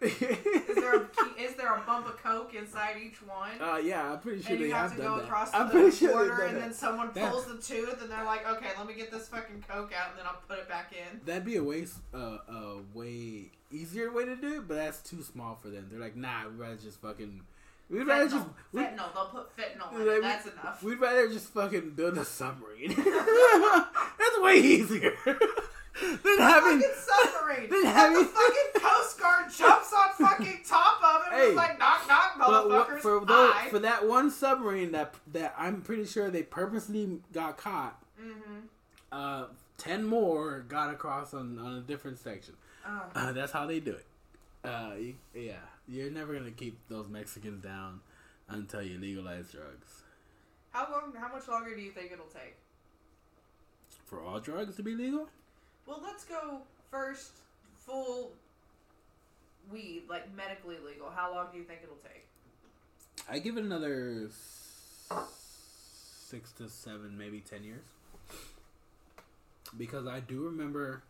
Is there a is there a bump of coke inside each one? uh, yeah, I'm pretty sure and they you have, have to done go that. across I'm the sure border, and that. then someone pulls the tooth, and they're like, "Okay, let me get this fucking coke out, and then I'll put it back in." That'd be a way, uh, a way easier way to do it, but that's too small for them. They're like, nah, we'd rather just fucking, we'd rather just, Fentanyl, we fentanyl. They'll put fentanyl in Like, it. That's enough. we'd rather just fucking build a submarine. that's way easier than having. fucking submarine. Then Then having- the fucking Coast Guard jumps on fucking top of it. and Hey. it's like knock knock, motherfuckers. for Hi. for that one submarine that that I'm pretty sure they purposely got caught Mhm. uh, ten more got across on, on a different section. Uh, Uh, that's how they do it. Uh, you, yeah, you're never gonna keep those Mexicans down until you legalize drugs. how long? How much longer do you think it'll take? For all drugs to be legal, Well, let's go first. Full weed, like medically legal. How long do you think it'll take? I give it another six to seven, maybe ten years, because I do remember.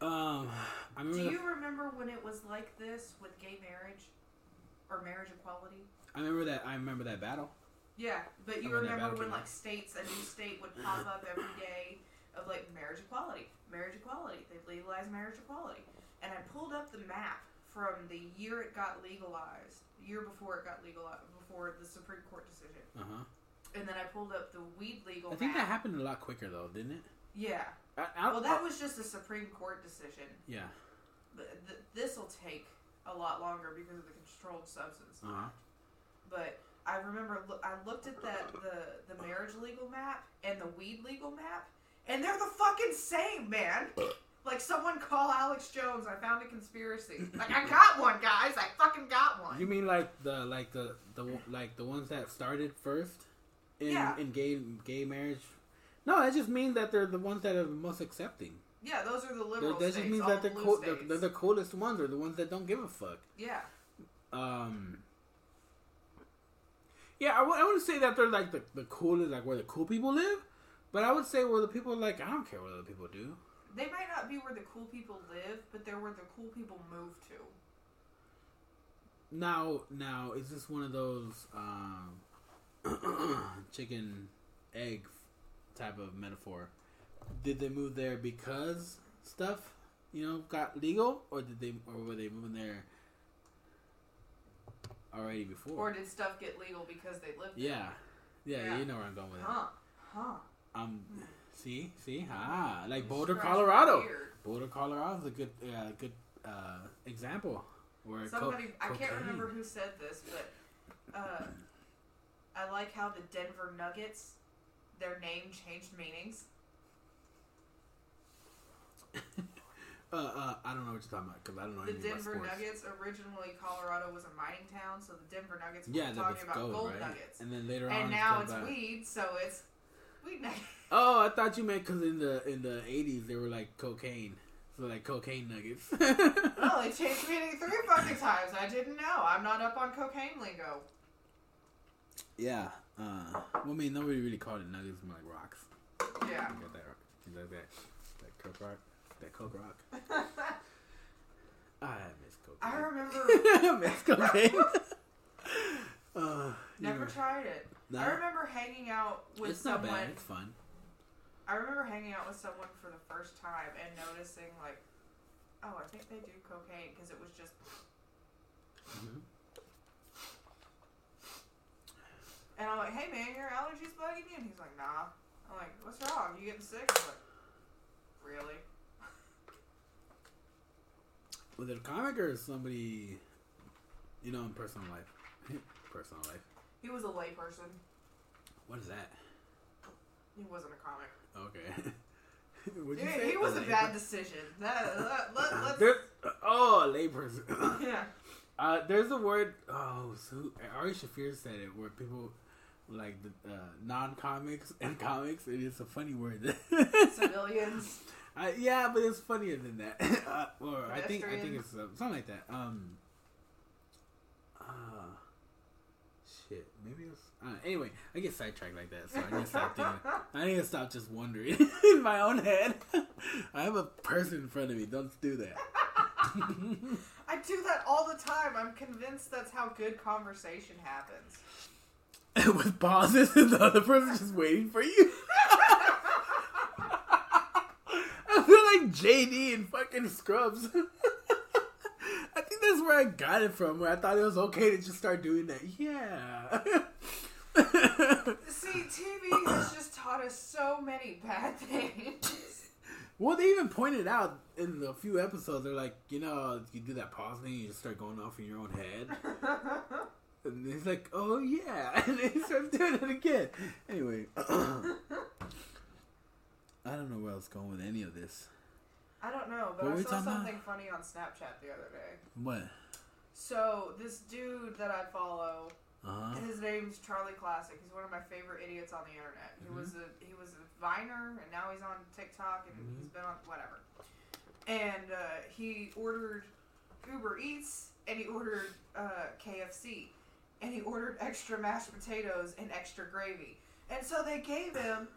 Um, I remember. Do the- you remember when it was like this with gay marriage or marriage equality? I remember that. I remember that battle. Yeah, but you remember when like states, a new state would pop up every day of like marriage equality, marriage equality. They've legalized marriage equality, and I pulled up the map from the year it got legalized, the year before it got legalized, before the Supreme Court decision, Uh huh. and then I pulled up the weed legal. I think map. that happened a lot quicker though, didn't it? Yeah. I, I, Well, that was just a Supreme Court decision. yeah. Th- th- This will take a lot longer because of the controlled substance. Uh huh. But I remember I looked at that the the marriage legal map and the weed legal map, and they're the fucking same, man. Like someone call Alex Jones. I found a conspiracy. Like I got one, guys. I fucking got one. You mean like the like the the like the ones that started first in Yeah. in gay gay marriage? No, that just means that they're the ones that are the most accepting. yeah, those are the That, liberal that just states. means that they're cool. They're, they're the coolest ones. They're the ones that don't give a fuck. yeah. Um. Yeah, I w- I wouldn't say that they're like the, the coolest, like where the cool people live, but I would say where the people are like I don't care what other people do. They might not be where the cool people live, but they're where the cool people move to. Now, now is this one of those um, chicken egg type of metaphor? Did they move there because stuff you know got legal, or did they, or were they moving there already before? Or did stuff get legal because they lived there? yeah. yeah, Yeah. you know where I'm going with it. Huh? Huh. Um, see, see, ah, like Boulder, Colorado. Boulder, Colorado is a good, uh, good uh, example. Where co- Somebody, I can't cocaine- remember who said this, but uh, I like how the Denver Nuggets, their name changed meanings. Uh, uh, I don't know what you're talking about because I don't know The Denver about. Nuggets originally Colorado was a mining town, so the Denver Nuggets were Yeah, talking about gold, gold, right? nuggets, And then later on, and now got it's back. weed, so it's weed nuggets. Oh, I thought you meant because in the in the '80s they were like cocaine, so like cocaine nuggets. Oh, it changed meaning three fucking times. I didn't know. I'm not up on cocaine lingo. yeah. Uh, well, I mean, nobody really called it nuggets, more like rocks. Yeah. You got that? You like that? That coke rock? That coke rock? I miss cocaine. I remember. Miss cocaine. uh, Never yeah. tried it. I remember hanging out with It's not someone. bad. It's fun. I remember hanging out with someone for the first time and noticing, like, oh, I think they do cocaine because it was just. Mhm. And I'm like, hey man, your allergies bugging you? And he's like, nah. I'm like, what's wrong? You getting sick? He's like, really? Was it a comic or somebody, you know, in personal life? personal life. He was a layperson. What is that? He wasn't a comic. Okay. What'd He, you say? he was a layperson? bad decision. That, that, let, let's, oh, a layperson. yeah. uh, there's a word. Oh, so Ari Shaffir said it where people like the uh, non-comics and comics. It is a funny word. Civilians. Uh, yeah, but it's funnier than that. uh, or I think I think it's uh, something like that. Um. Uh, shit. Maybe it was. Uh, anyway, I get sidetracked like that, so I need to stop thinking. I need to stop just wondering in my own head. I have a person in front of me. Don't do that. I do that all the time. I'm convinced that's how good conversation happens. With pauses, and the other person's just waiting for you. I feel like JD and fucking Scrubs. I think that's where I got it from. Where I thought it was okay to just start doing that. Yeah. See, TV has just taught us so many bad things. well, they even pointed out in the few episodes. They're like, you know, you do that pause thing, you just start going off in your own head. And he's like, "Oh yeah," and he starts doing it again. Anyway, I don't know where I was going with any of this. I don't know, but What I saw talking about? something funny on Snapchat the other day. What? So this dude that I follow, Uh huh. his name's Charlie Classic. He's one of my favorite idiots on the internet. He Mhm. was a he was a Viner, and now he's on TikTok, and Mhm. he's been on whatever. And uh, he ordered Uber Eats, and he ordered uh, KFC, and he ordered extra mashed potatoes and extra gravy. And so they gave him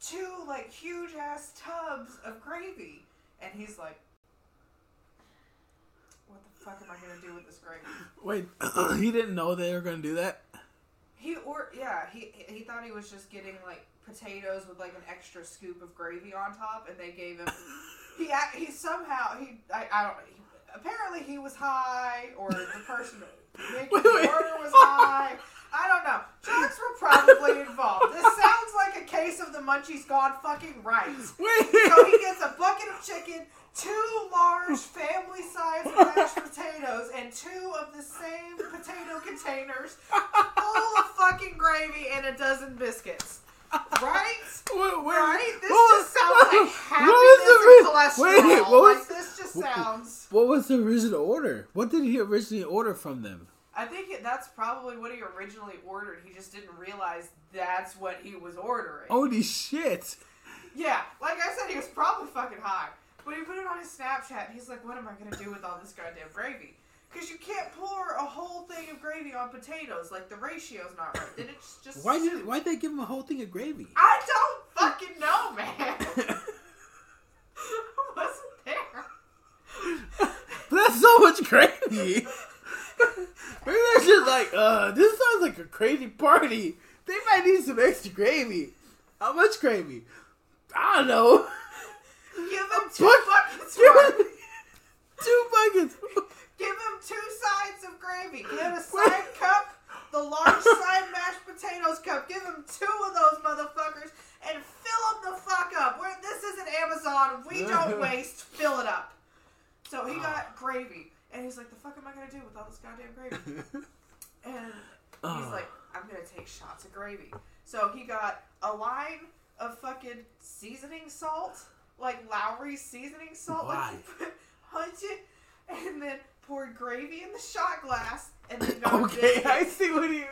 two like huge ass tubs of gravy, and he's like. Fuck am I gonna do with this gravy? Wait, he didn't know they were gonna do that. He or yeah, he he thought he was just getting like potatoes with like an extra scoop of gravy on top, and they gave him. he he somehow he I, I don't. He, apparently he was high, or the person making Wait, the wait. order was high. I don't know. Drugs were probably involved. This sounds like a case of the munchies gone fucking right. Wait. So he gets a bucket of chicken, two large family size mashed potatoes, and two of the same potato containers full of fucking gravy and a dozen biscuits. Right? Wait, wait, Right? This what just sounds like what happiness was the and cholesterol. Wait, what was like this just what- sounds. what was the original order? What did he originally order from them? I think that's probably what he originally ordered. He just didn't realize that's what he was ordering. Holy shit! Yeah, like I said, he was probably fucking high. But he put it on his Snapchat, and he's like, what am I going to do with all this goddamn gravy? Because you can't pour a whole thing of gravy on potatoes. Like, the ratio's not right. Then it's just. Why did why they give him a whole thing of gravy? I don't fucking know, man. I wasn't there. That's so much gravy. Maybe they're just like, uh, this sounds like a crazy party. They might need some extra gravy. How much gravy? I don't know. Give him two buckets Give him two buckets. Give him two sides of gravy. Give him a side cup, the large side mashed potatoes cup. Give him two of those motherfuckers and fill them the fuck up. Where this isn't Amazon, we don't waste. Fill it up. So he ah. got gravy, and he's like, "The fuck am I gonna do with all this goddamn gravy?" And ah. he's Oh. like, "I'm gonna take shots of gravy." So he got a line of fucking seasoning salt, like Lawry's seasoning salt. Why? Like put hunch it, and then poured gravy in the shot glass, and then okay. I see what he.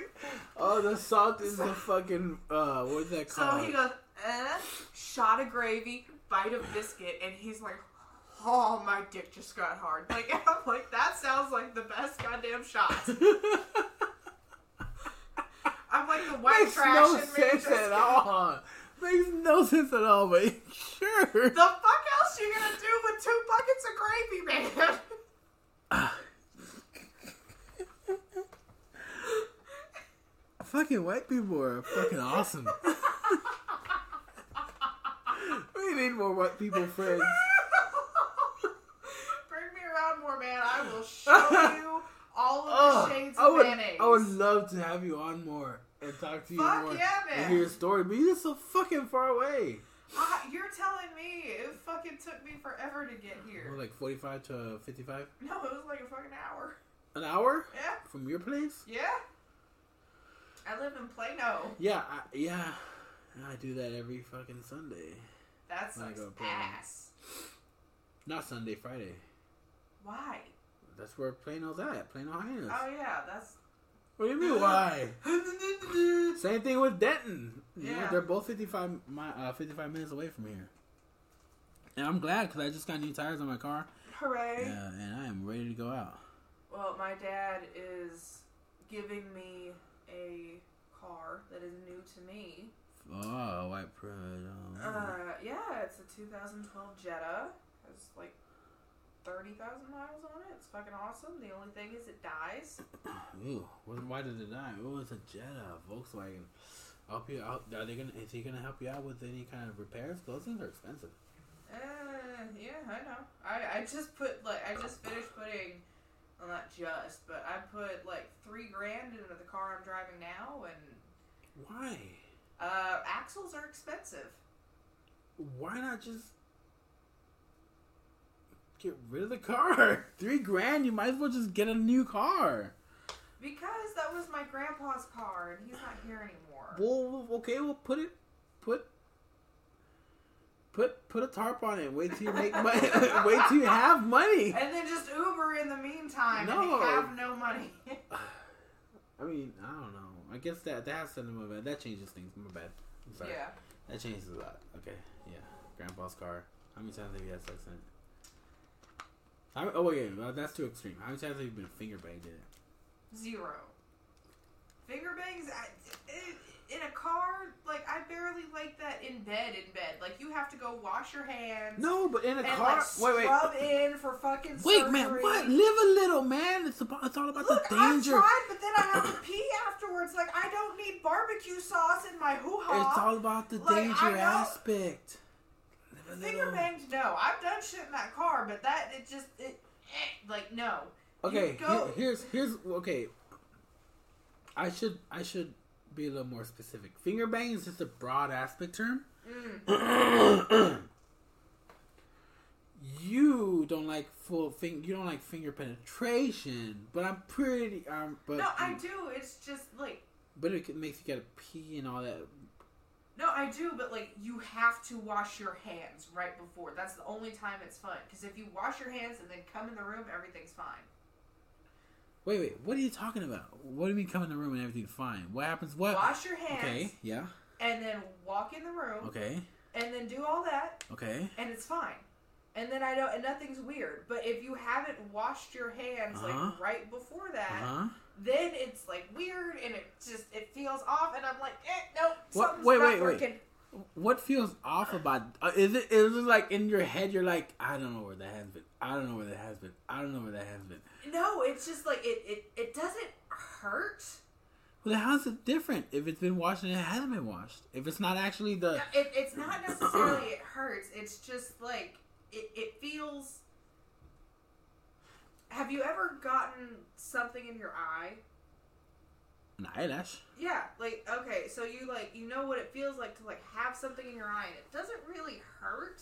Oh, the salt is the fucking uh, what's that called? So he goes, eh, shot of gravy, bite of biscuit, and he's like, "Oh, my dick just got hard." Like I'm like, that sounds like the best goddamn shot. I'm like the white Makes trash no and sense at all. Makes no sense at all, but sure. The fuck else you gonna do with two buckets of gravy, man? Fucking white people are fucking awesome. we need more white people friends. Bring me around more, man. I will show you all of the shades I of would, mayonnaise. I would love to have you on more and talk to you Fuck more yeah, and man. hear your story, but you're so fucking far away. Ah, you're telling me it fucking took me forever to get here. Like 45 to 55? No, it was like a fucking hour. An hour Yeah, from your place? yeah. I live in Plano. Yeah, I, yeah. I do that every fucking Sunday. That's When I sucks go ass. Not Sunday, Friday. Why? That's where Plano's at. Plano Highness. Oh yeah, that's. What do you mean, why? Same thing with Denton. You know, Yeah. they're both 55, mi- uh, 55 minutes away from here. And I'm glad because I just got new tires on my car. Hooray! Yeah, and I am ready to go out. Well, my dad is giving me a car that is new to me. Oh, white privilege. Oh. Uh, yeah, it's a 2012 Jetta. Has like 30,000 miles on it. It's fucking awesome. The only thing is it dies. Ooh, wh- why did it die? Oh, it's a Jetta, Volkswagen. Help you out. Are they gonna? Is he gonna help you out with any kind of repairs? Those things are expensive. Uh, yeah, I know. I, I just put like I just finished putting, well not just, but I put like three grand into the car I'm driving now, and Why? uh, axles are expensive. Why not just get rid of the car? Three grand. You might as well just get a new car. Because that was my grandpa's car, and he's not here anymore. Well, okay. Well, put it. Put. Put put a tarp on it. Wait till you make money. Wait till you have money. And then just Uber in the meantime No. and have no money. I mean, I don't know. I guess that that has something. That changes things. My bad. I'm sorry. yeah. That changes a lot. Okay. Yeah. Grandpa's car. How many times have you had sex in it? How, oh wait, well, uh, that's too extreme. How many times have you been finger banged in it? Zero. Finger bangs I, in a car, like I barely like that in bed. In bed, like you have to go wash your hands. No, but in a car. like wait, wait. scrub in for fucking. Wait, man, surgery. what? Live a little, man. It's about. It's all about Look, the danger. I've tried, but then I have to pee afterwards. Like I don't need barbecue sauce in my hoo ha. It's all about the Like, I danger aspect. Finger banged, no. I've done shit in that car, but that it just it eh, like no. Okay, go- here- here's here's okay. I should I should be a little more specific. Finger bang is just a broad aspect term. Mm. you don't like full thing. You don't like finger penetration, but I'm pretty. Um, but No, I do. It's just like But it makes you gotta pee and all that. No, I do. But like you have to wash your hands right before. That's the only time it's fun. Because if you wash your hands and then come in the room, everything's fine. Wait, wait. What are you talking about? What do you mean come in the room and everything's fine? What happens? What? Wash your hands Okay. Yeah. and then walk in the room Okay. and then do all that Okay. and it's fine. And then I don't, and nothing's weird. But if you haven't washed your hands Uh-huh. like right before that, huh. then it's like weird and it just it feels off. And I'm like, eh, nope, What- something's wait, not wait, wait. working. What feels off about? Uh, is it? Is it like in your head? You're like, I don't know where that has been. I don't know where that has been. I don't know where that has been. No, it's just like it, it, it doesn't hurt. Well, then how's it different if it's been washed and it hasn't been washed? If it's not actually the. It, it's not necessarily it hurts. It's just like it, it feels. Have you ever gotten something in your eye? An eyelash. Yeah, like okay, so you like you know what it feels like to like have something in your eye, and it doesn't really hurt,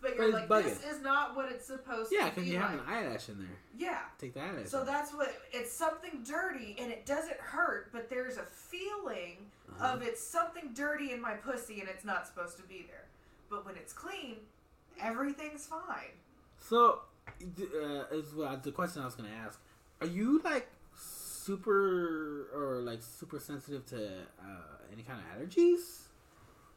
but you're But like it's this is not what it's supposed Yeah, to be. Yeah, because you like. have an eyelash in there. yeah, Take the eyelash. so that's what it's something dirty, and it doesn't hurt, but there's a feeling Uh-huh. of it's something dirty in my pussy, and it's not supposed to be there. But when it's clean, everything's fine. So, uh, is the question I was gonna ask: Are you like super or like super sensitive to uh, any kind of allergies?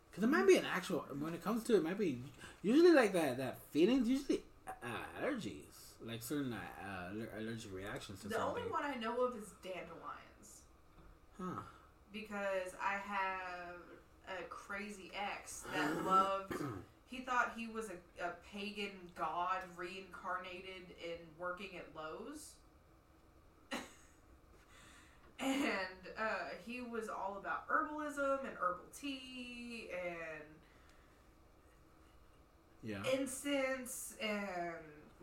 Because it might be an actual. When it comes to it, might be usually like that. That feelings usually uh, allergies, like certain uh, allergic reactions to The something. only one I know of is dandelions. Huh. because I have a crazy ex that loved. He thought he was a, a pagan god reincarnated in working at Lowe's. and uh, he was all about herbalism and herbal tea and Yeah. incense and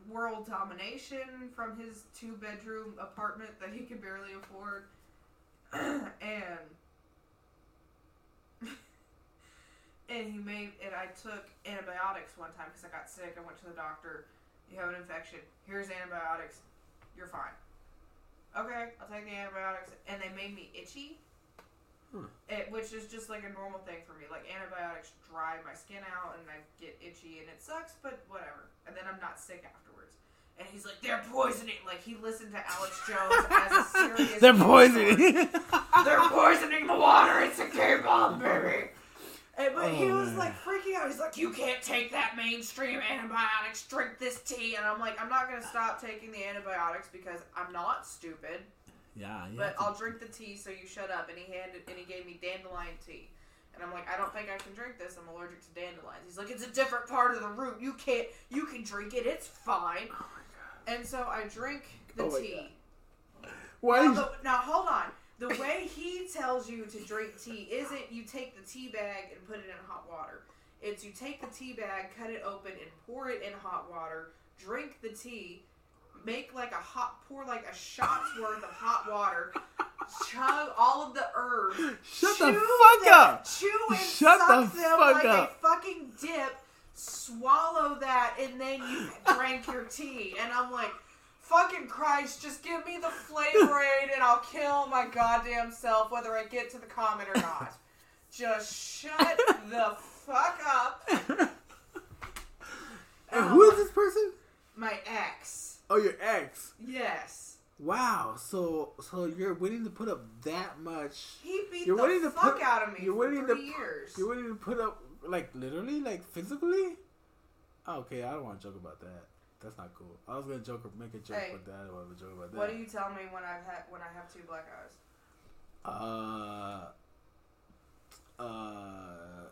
world domination from his two bedroom apartment that he could barely afford. and and he made and I took antibiotics one time because I got sick. I went to the doctor. You have an infection. Here's antibiotics. You're fine. Okay, I'll take the antibiotics, and they made me itchy. Huh. It, which is just like a normal thing for me. Like antibiotics dry my skin out, and I get itchy, and it sucks. But whatever. And then I'm not sick afterwards. And he's like, "They're poisoning." Like he listened to Alex Jones as a serious. They're poisoning. they're poisoning the water. It's a K-bomb, baby. But he Oh, was man. like freaking out. He's like, "You can't take that mainstream antibiotics. Drink this tea." And I'm like, "I'm not gonna stop taking the antibiotics because I'm not stupid. yeah. But to- I'll drink the tea so you shut up." And he handed and he gave me dandelion tea. And I'm like, I don't think I can drink this. I'm allergic to dandelions. He's like, it's a different part of the root. You can't. You can drink it. It's fine. Oh my god. And so I drink the Oh tea. Why? Now, the- now hold on. The way he tells you to drink tea isn't you take the tea bag and put it in hot water. It's you take the tea bag, cut it open, and pour it in hot water. Drink the tea. Make like a hot, pour like a shot's worth of hot water. Chug all of the herbs. Shut the fuck them- up. Chew and Shut suck the them fuck like up. a fucking dip. Swallow that, and then you drank your tea. And I'm like, fucking Christ, just give me the flavor aid, and I'll kill my goddamn self, whether I get to the comment or not. Just shut the fuck up. And Um, who is this person? My ex. Oh, your ex. Yes. Wow. So so you're willing to put up that much? He beat You're the willing to fuck put- out of me you're for willing to years. You're willing to put up like literally, like physically? Oh, okay, I don't want to joke about that. That's not cool. I was gonna joke or make a joke, Hey. that want to joke about that. What do you tell me when I've had when I have two black eyes? Uh. Uh.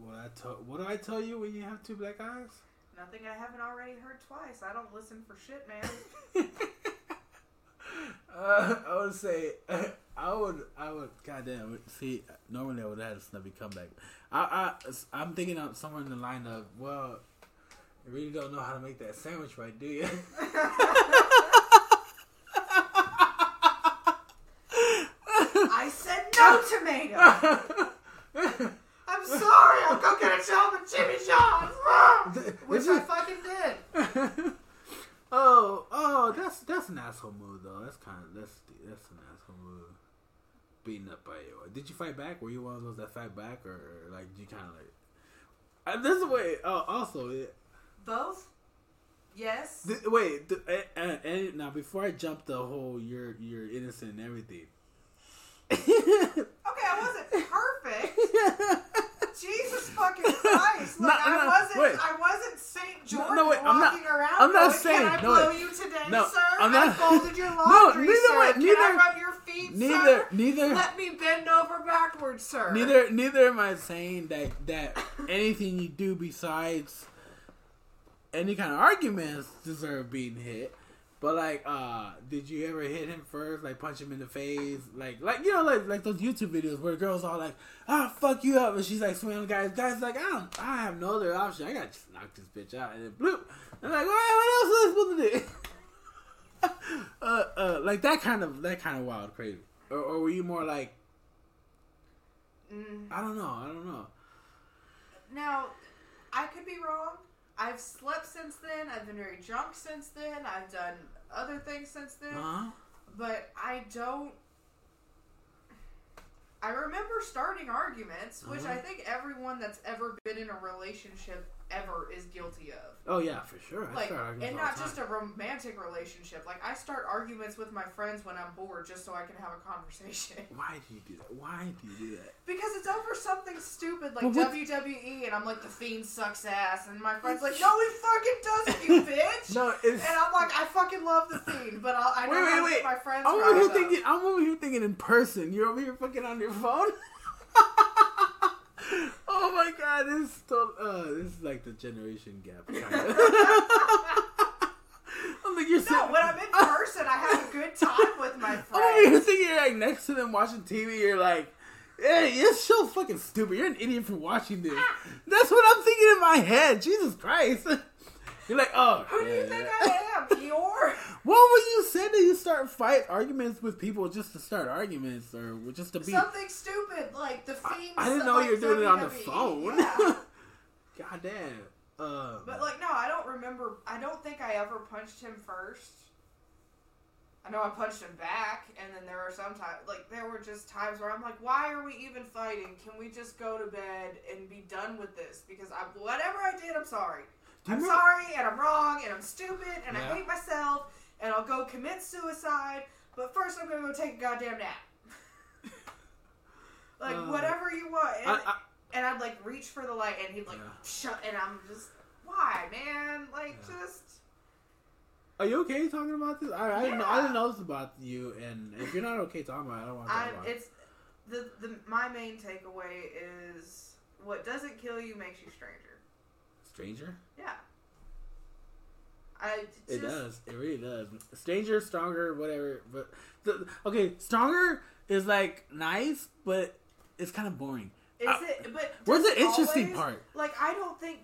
What I tell? What do I tell you when you have two black eyes? Nothing I haven't already heard twice. I don't listen for shit, man. uh, I would say I would I would goddamn see normally I would have had a snubby comeback. I I I'm thinking of somewhere in the line of well, you really don't know how to make that sandwich right, do you? I said no tomato. I'm sorry. I'll go get a job at Jimmy John's, which I fucking did. oh, oh, that's that's an asshole move though. That's kind of that's that's an asshole move. Beaten up by you. Did you fight back? Were you one of those that fight back, or, or like you kind of like? Uh, this way. Oh, also, it, Both. Yes. th- wait. Th- uh, uh, and now, before I jump the whole, you're you're innocent and everything. Okay, I wasn't perfect. Jesus fucking Christ! Look, No, I no, wasn't. wait. I wasn't Saint George no, wait, I'm not- walking around. I'm not going, saying- Can I no, blow you today, No, sir? I'm I not- folded your No, laundry, neither sir. way- Can neither- I rub your feet, neither, sir? neither, Let me bend over backwards, sir. neither, neither am I saying that that anything you do besides any kind of arguments deserve being hit. But like, uh, did you ever hit him first? Like punch him in the face? Like, like you know, like like those YouTube videos where girls all like, "Ah, fuck you up," and she's like swinging guys. Guys like, I don't, I have no other option. I gotta just knock this bitch out, and then bloop. And like, what else was I supposed to do? uh, uh, like that kind of that kind of wild, crazy. Or, or were you more like, Mm, I don't know, I don't know. now, I could be wrong. I've slept since then. I've been very drunk since then. I've done other things since then. Uh-huh. but I don't. I remember starting arguments, which Uh-huh. I think everyone that's ever been in a relationship ever is guilty of. Oh yeah, for sure. I Like, start and all not the just time. a romantic relationship. Like, I start arguments with my friends when I'm bored just so I can have a conversation. Why do you do that? Why do you do that? Because it's over something stupid like But what- WWE, and I'm like, the Fiend sucks ass, and my friend's like, no, he fucking doesn't, you bitch! No, it's. And I'm like, I fucking love the Fiend, but I'll, I know Wait, how to wait, get wait. my friends I'm over riled here up. thinking. I'm over here thinking in person. You're over here fucking on your phone. oh my god, this is. Uh, this is like the generation gap. I'm like you're No, sitting. when I'm in person, I have a good time with my I'm over here friends. Oh, you're like next to them watching TV. You're like. Hey, you're so fucking stupid. You're an idiot for watching this. That's what I'm thinking in my head. Jesus Christ. You're like, oh. Who do you yeah, think. I am, Eeyore? What would you say that you start fight arguments with people just to start arguments or just to be? Something stupid like the I, I didn't know like you were doing it on the phone. Yeah. God damn. Uh, But like, no, I don't remember. I don't think I ever punched him first. I know I punched him back, and then there were some times, like there were just times where I'm like, why are we even fighting? Can we just go to bed and be done with this? Because I, whatever I did, I'm sorry. I'm sorry, and I'm wrong, and I'm stupid, and Yeah. I hate myself, and I'll go commit suicide. But first, I'm gonna go take a goddamn nap. like Uh, whatever you want, and, I, I, I'd like reach for the light, and he'd like Yeah. shut, and I'm just why, man? Like Yeah. just are you okay talking about this? I, I didn't know. I didn't know this about you, and if you're not okay talking about it, I don't want to talk I. about it. It's the the my main takeaway is what doesn't kill you makes you stranger. Stranger? Yeah. I just, It does. It really does. Stranger, stronger, whatever. But the, okay, stronger is like nice, but it's kind of boring. Is Uh, it? But Where's the interesting always- part? Like I don't think.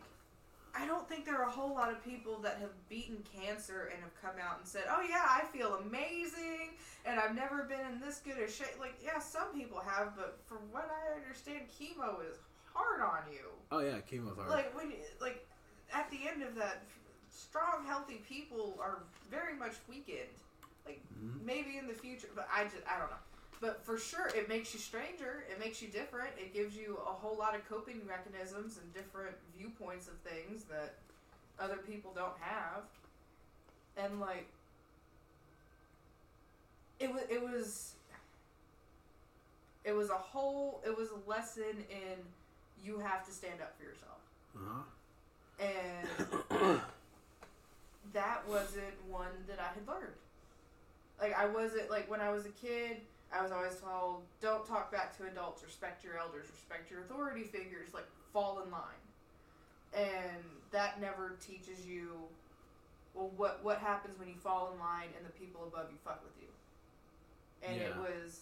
I don't think there are a whole lot of people that have beaten cancer and have come out and said, "Oh yeah, I feel amazing and I've never been in this good a shape." Like, yeah, some people have, but from what I understand, chemo is hard on you. Oh yeah, chemo's hard. Like when, like at the end of that, strong, healthy people are very much weakened. Like Mhm. maybe in the future, but I just I don't know. but for sure, it makes you stranger. It makes you different. It gives you a whole lot of coping mechanisms and different viewpoints of things that other people don't have. And like, it was it was it was a whole it was a lesson in you have to stand up for yourself Uh-huh. and that wasn't one that I had learned. Like I wasn't like when I was a kid, I was always told, "Don't talk back to adults. Respect your elders. Respect your authority figures. Like fall in line." And that never teaches you, well, what what happens when you fall in line and the people above you fuck with you. And it was,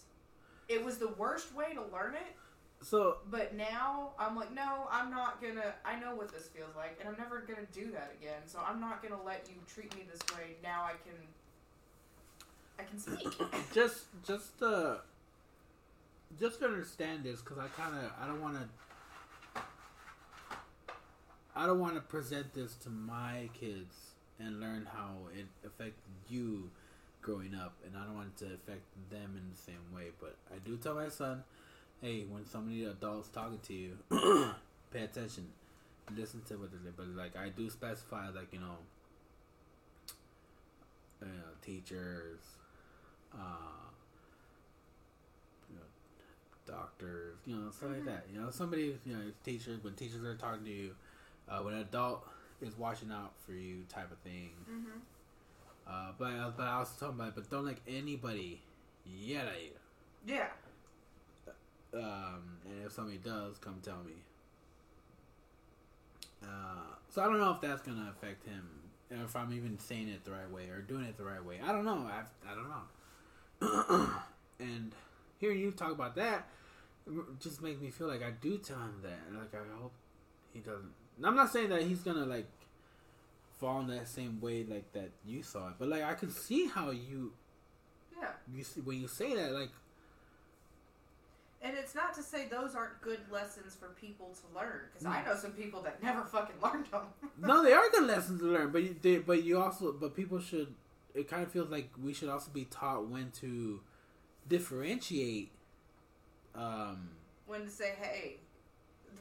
it was the worst way to learn it So but now I'm like, no, I'm not gonna. I know what this feels like, and I'm never gonna do that again. So I'm not gonna let you treat me this way. Now I can. I can speak. just just uh just to understand this because I kind of I don't want to I don't want to present this to my kids and learn how it affected you growing up, and I don't want it to affect them in the same way. But I do tell my son, hey, when somebody adults talking to you, pay attention, listen to what they're saying. But like I do specify, like you know, uh, teachers, uh, you know, doctors, you know, stuff like that. You know, somebody, you know, teachers when teachers are talking to you, uh, when an adult is watching out for you, type of thing. mm-hmm. Uh, but but I was talking about, but don't let anybody yell at you. Yeah. Um, and if somebody does, come tell me. Uh, so I don't know if that's gonna affect him, and if I'm even saying it the right way or doing it the right way. I don't know. I I don't know. and hearing you talk about that just makes me feel like I do tell him that, like I hope he doesn't. and I'm not saying that he's gonna like fall in that same way like that you saw it, but like I can see how you Yeah. you see when you say that like And it's not to say those aren't good lessons for people to learn, because I Mm. know some people that never fucking learned them. no, they are good lessons to learn, but you, they, but you also, but people should. It kind of feels like we should also be taught when to differentiate. Um, when to say, hey,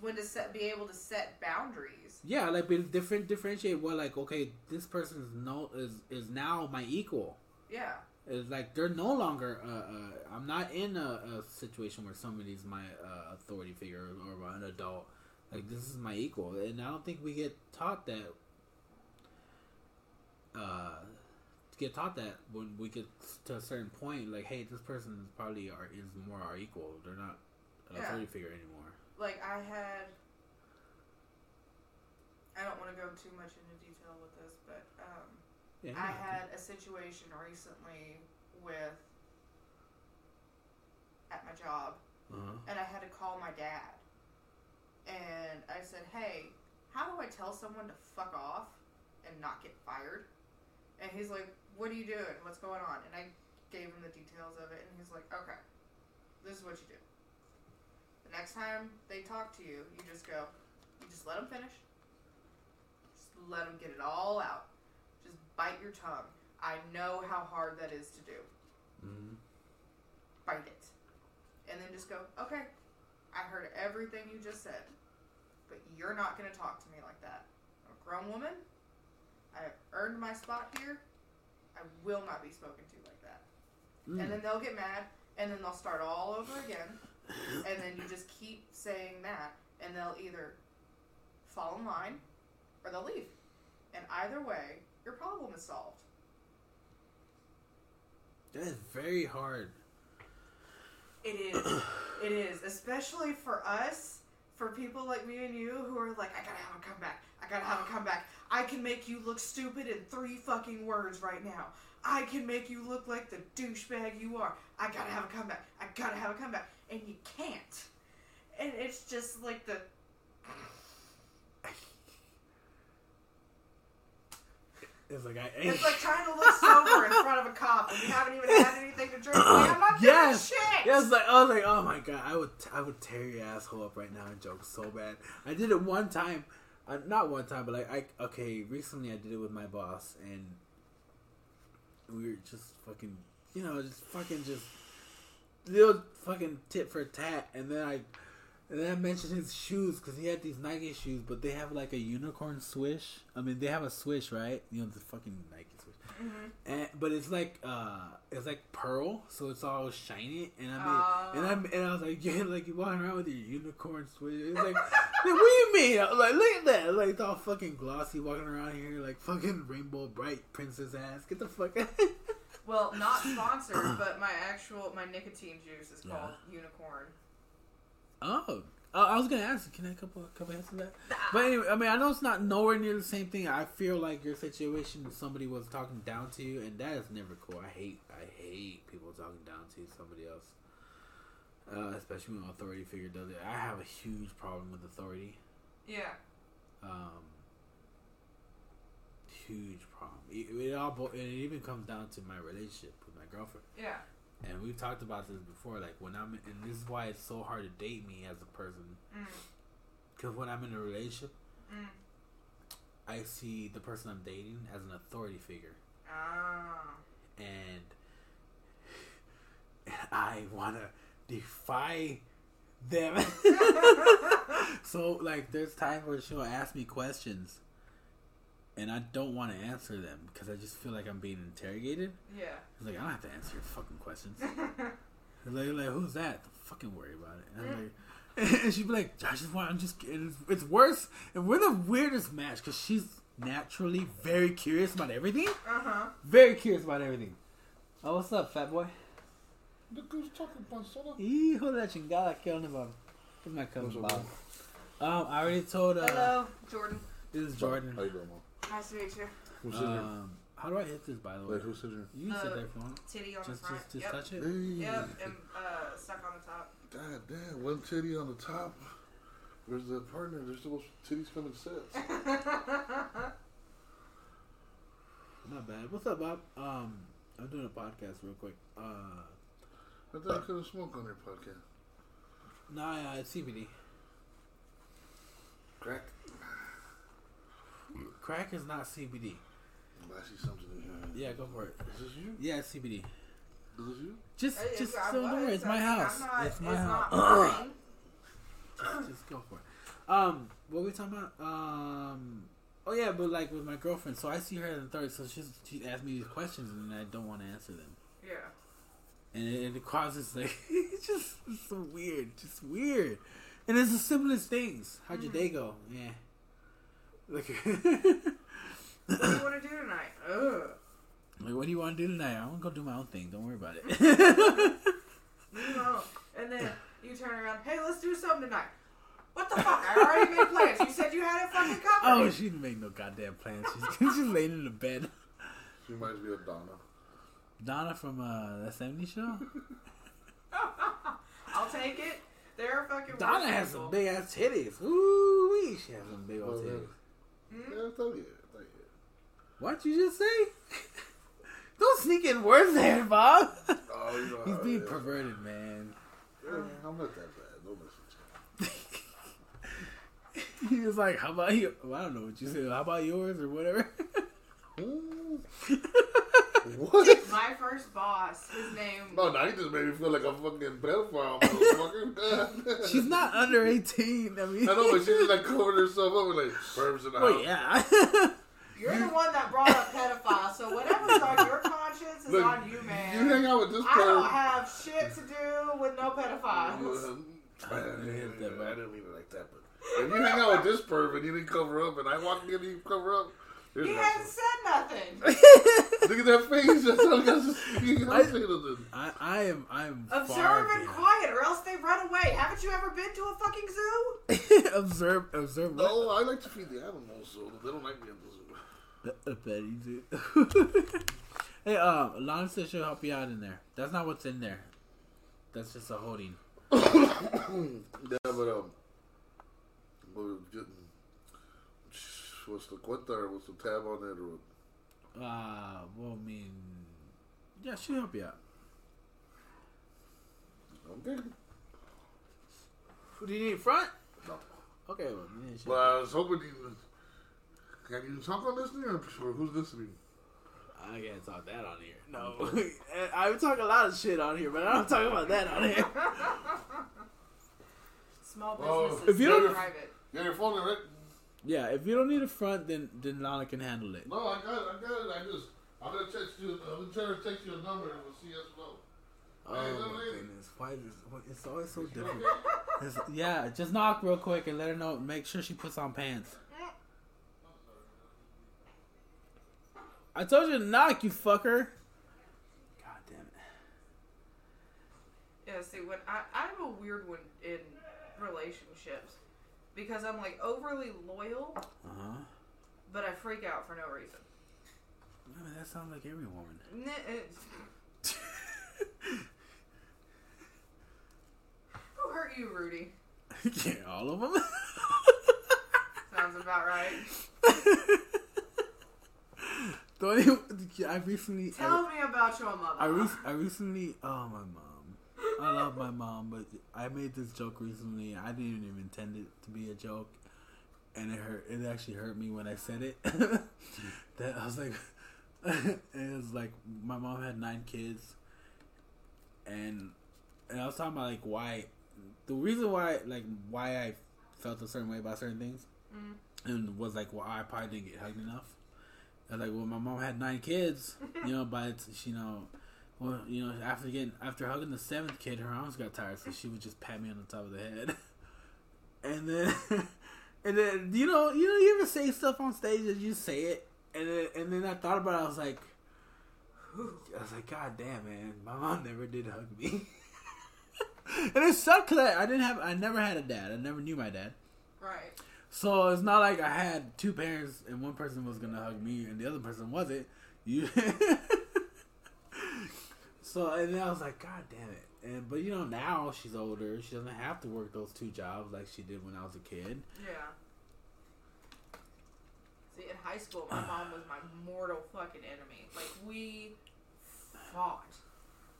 when to set, be able to set boundaries. yeah, like be different, differentiate. Well, like okay, this person is no is is now my equal. Yeah. It's like they're no longer. Uh, uh, I'm not in a, a situation where somebody's my uh, authority figure or, or an adult. Like this is my equal, and I don't think we get taught that. Uh, get taught that when we get to a certain point, like, hey, this person is probably our is more our equal. They're not an Yeah. authority figure anymore. Like I had. I don't want to go too much into detail with this, Yeah, I had a situation recently with at my job, Uh-huh. and I had to call my dad, and I said, "Hey, how do I tell someone to fuck off and not get fired?" And he's like, "What are you doing? What's going on?" And I gave him the details of it, and he's like, "Okay, this is what you do. The next time they talk to you, you just go, you just let them finish. Just let them get it all out. Bite your tongue. I know how hard that is to do. Mhm. Bite it. And then just go, okay, I heard everything you just said, but you're not going to talk to me like that. I'm a grown woman. I have earned my spot here. I will not be spoken to like that. Mm. And then they'll get mad, and then they'll start all over again. and then you just keep saying that, and they'll either fall in line or they'll leave. And either way, your problem is solved. That is very hard. It is. it is. Especially for us, for people like me and you who are like, I gotta have a comeback. I gotta have a comeback. I can make you look stupid in three fucking words right now. I can make you look like the douchebag you are. I gotta have a comeback. I gotta have a comeback. And you can't. And it's just like the. It's like I. It's like trying to look sober in front of a cop and you haven't even had anything to drink. Like, I'm not doing Yes! shit. Yeah, it's like I was like, oh my god, I would I would tear your asshole up right now and joke so bad. I did it one time, uh, not one time, but like I okay, recently I did it with my boss and we were just fucking, you know, just fucking just little fucking tit for tat, and then I and then I mentioned his shoes because he had these Nike shoes, but they have like a unicorn swish. I mean, they have a swish, right? You know the fucking Nike swish, and but it's like uh, it's like pearl, so it's all shiny. And I mean, and I and I was like, yeah, like you walking around with your unicorn swish. It's like, like, what do you mean? I was like, look at that, like it's all fucking glossy, walking around here like fucking Rainbow Brite princess ass. Get the fuck out. Well, not sponsored, but my actual my nicotine juice is called Unicorn. Oh, uh, I was gonna ask. Can I couple couple answer that? But anyway, I mean, I know it's not nowhere near the same thing. I feel like your situation, somebody was talking down to you, and that is never cool. I hate, I hate people talking down to somebody else, uh, especially when an authority figure does it. I have a huge problem with authority. Yeah. Um, huge problem. It, it all bo- it even comes down to my relationship with my girlfriend. Yeah. And we've talked about this before. Like when I'm, and this is why it's so hard to date me as a person. Mm. Because when I'm in a relationship, Mm. I see the person I'm dating as an authority figure, Ah. and, and I want to defy them. so like, there's times where she'll ask me questions, and I don't want to answer them because I just feel like I'm being interrogated. Yeah. It's like I don't have to answer your fucking questions. Like, like who's that? Don't fucking worry about it. And, I'm like, and she'd be like, I just want, I'm just, and it's, it's worse. And we're the weirdest match because she's naturally very curious about everything. Uh huh. Very curious about everything. Oh, what's up, fat boy? Look who's talking, panzona. Hijo de la chingada, ¿qué onda, Bob? Where's my cousin, What's Bob? Um, I already told, uh, Hello, Jordan. this is Jordan. How you doing, Mom? Nice to meet you. Who's sitting here? Um, how do I hit this, by the way? Wait, who's sitting You can sit Uh, there if you want. Titty on Just, the front. just, just yep. touch it. Hey. Yep. And uh, stuck on the top. God damn, one titty on the top. Where's the partner? There's supposed titties come in sets. Not bad. What's up, Bob? Um, I'm doing a podcast real quick. Uh, I thought I couldn't smoke on your podcast. nah, uh, it's CBD. Crack. Crack is not CBD. I see something in here. Yeah, go for it. Is this you? Yeah, it's CBD. Is this you? Just, Hey, just I so don't worry. It's my house. I'm not- it's my it's house. Not just, just go for it. Um, what were we talking about? Um, oh yeah, but like with my girlfriend, so I see her in the third, so she's she asked me these questions and I don't want to answer them, Yeah. and it, it causes like it's just it's so weird, just weird, and it's the simplest things. How'd your day go? Yeah. Like, What do you want to do tonight? Ugh. like, what do you want to do tonight? I want to go do my own thing. Don't worry about it. You know. And then you turn around. Hey, let's do something tonight. What the fuck? I already made plans. You said you had it fucking covered. oh, she didn't make no goddamn plans. She's, she's laying in the bed. She reminds me of Donna. Donna from uh, that 70s show. I'll take it. They're fucking. Donna has people. some big ass titties. Ooh wee, she has some big old Oh, titties. Hmm? Yeah, I thought you. I thought you. What you just say? Don't sneak in words there, Bob. Oh, you know He's being is. perverted, man. Yeah, I'm not that bad. He was like, "How about you?" Well, I don't know what you said. How about yours or whatever. Hmm? What? My first boss. His name. No, now you just made me feel like a fucking pedophile, motherfucker. She's not under eighteen. I mean, I know, but she's just like covered herself up with like perms in the Well, house. yeah. You're the one that brought up pedophile. So whatever's on your conscience is Look, on you, man. You hang out with this I don't have shit to do with no pedophiles. Um, I didn't mean that way. I didn't mean it like that, but if you hang out with this perv and you didn't cover up, and I walk in and you cover up, there's He no hasn't said nothing. Look at that face. That's all I got to see. You I- can't say nothing. I, I am. I am. Observe far and behind. quiet, or else they run away. Haven't you ever been to a fucking zoo? observe. Observe. What? No, I like to feed the animals, so they don't like me at the zoo. hey, uh, Lana said she'll help you out in there. That's not what's in there. That's just a holding. Yeah, but um, what was getting, the cuenta or what's the tab on it or what? Uh, well, I mean, yeah, she'll help you out. Okay. Who do you need front? No. Okay, well, yeah, she'll- Well, I was hoping you. Can you talk on this thing or, or who's listening? I can't talk that on here. No, I would talk a lot of shit on here, but I don't talk about that on here. Small businesses, if you not don't- private. Yeah, your phone, right? Yeah, if you don't need a front, then then Lana can handle it. No, I got it. I got it. I just, I'm gonna text you. I'm gonna try to text you a number and we'll see yes or no. Oh Hey, my lady. goodness, why is why- it's always so different? It's- yeah, just knock real quick and let her know. Make sure she puts on pants. I told you to knock, you fucker. God damn it. Yeah, see, when I I'm a weird one in relationships because I'm like overly loyal, Uh huh. but I freak out for no reason. I mean, that sounds like every woman. Who hurt you, Rudy? yeah, all of them. Sounds about right. Don't I recently. Tell me about your mother. I, re- I recently. Oh, my mom. I love my mom, but I made this joke recently. I didn't even intend it to be a joke, and it hurt. It actually hurt me when I said it. that I was like, it was like my mom had nine kids, and and I was talking about like why the reason why like why I felt a certain way about certain things, Mm. and was like well I probably didn't get hugged enough. I was like, well, my mom had nine kids, you know, but you know, well, you know, after getting after hugging the seventh kid, her arms got tired, so she would just pat me on the top of the head, and then, and then you know, you know, you ever say stuff on stage and you say it, and then and then I thought about it, I was like, I was like, God damn, man, my mom never did hug me, and it sucked because I, I didn't have, I never had a dad, I never knew my dad. Right. So it's not like I had two parents and one person was gonna hug me and the other person wasn't. You. So and then I was like, God damn it! And but you know now she's older. She doesn't have to work those two jobs like she did when I was a kid. Yeah. See, in high school, my mom was my mortal fucking enemy. Like, we fought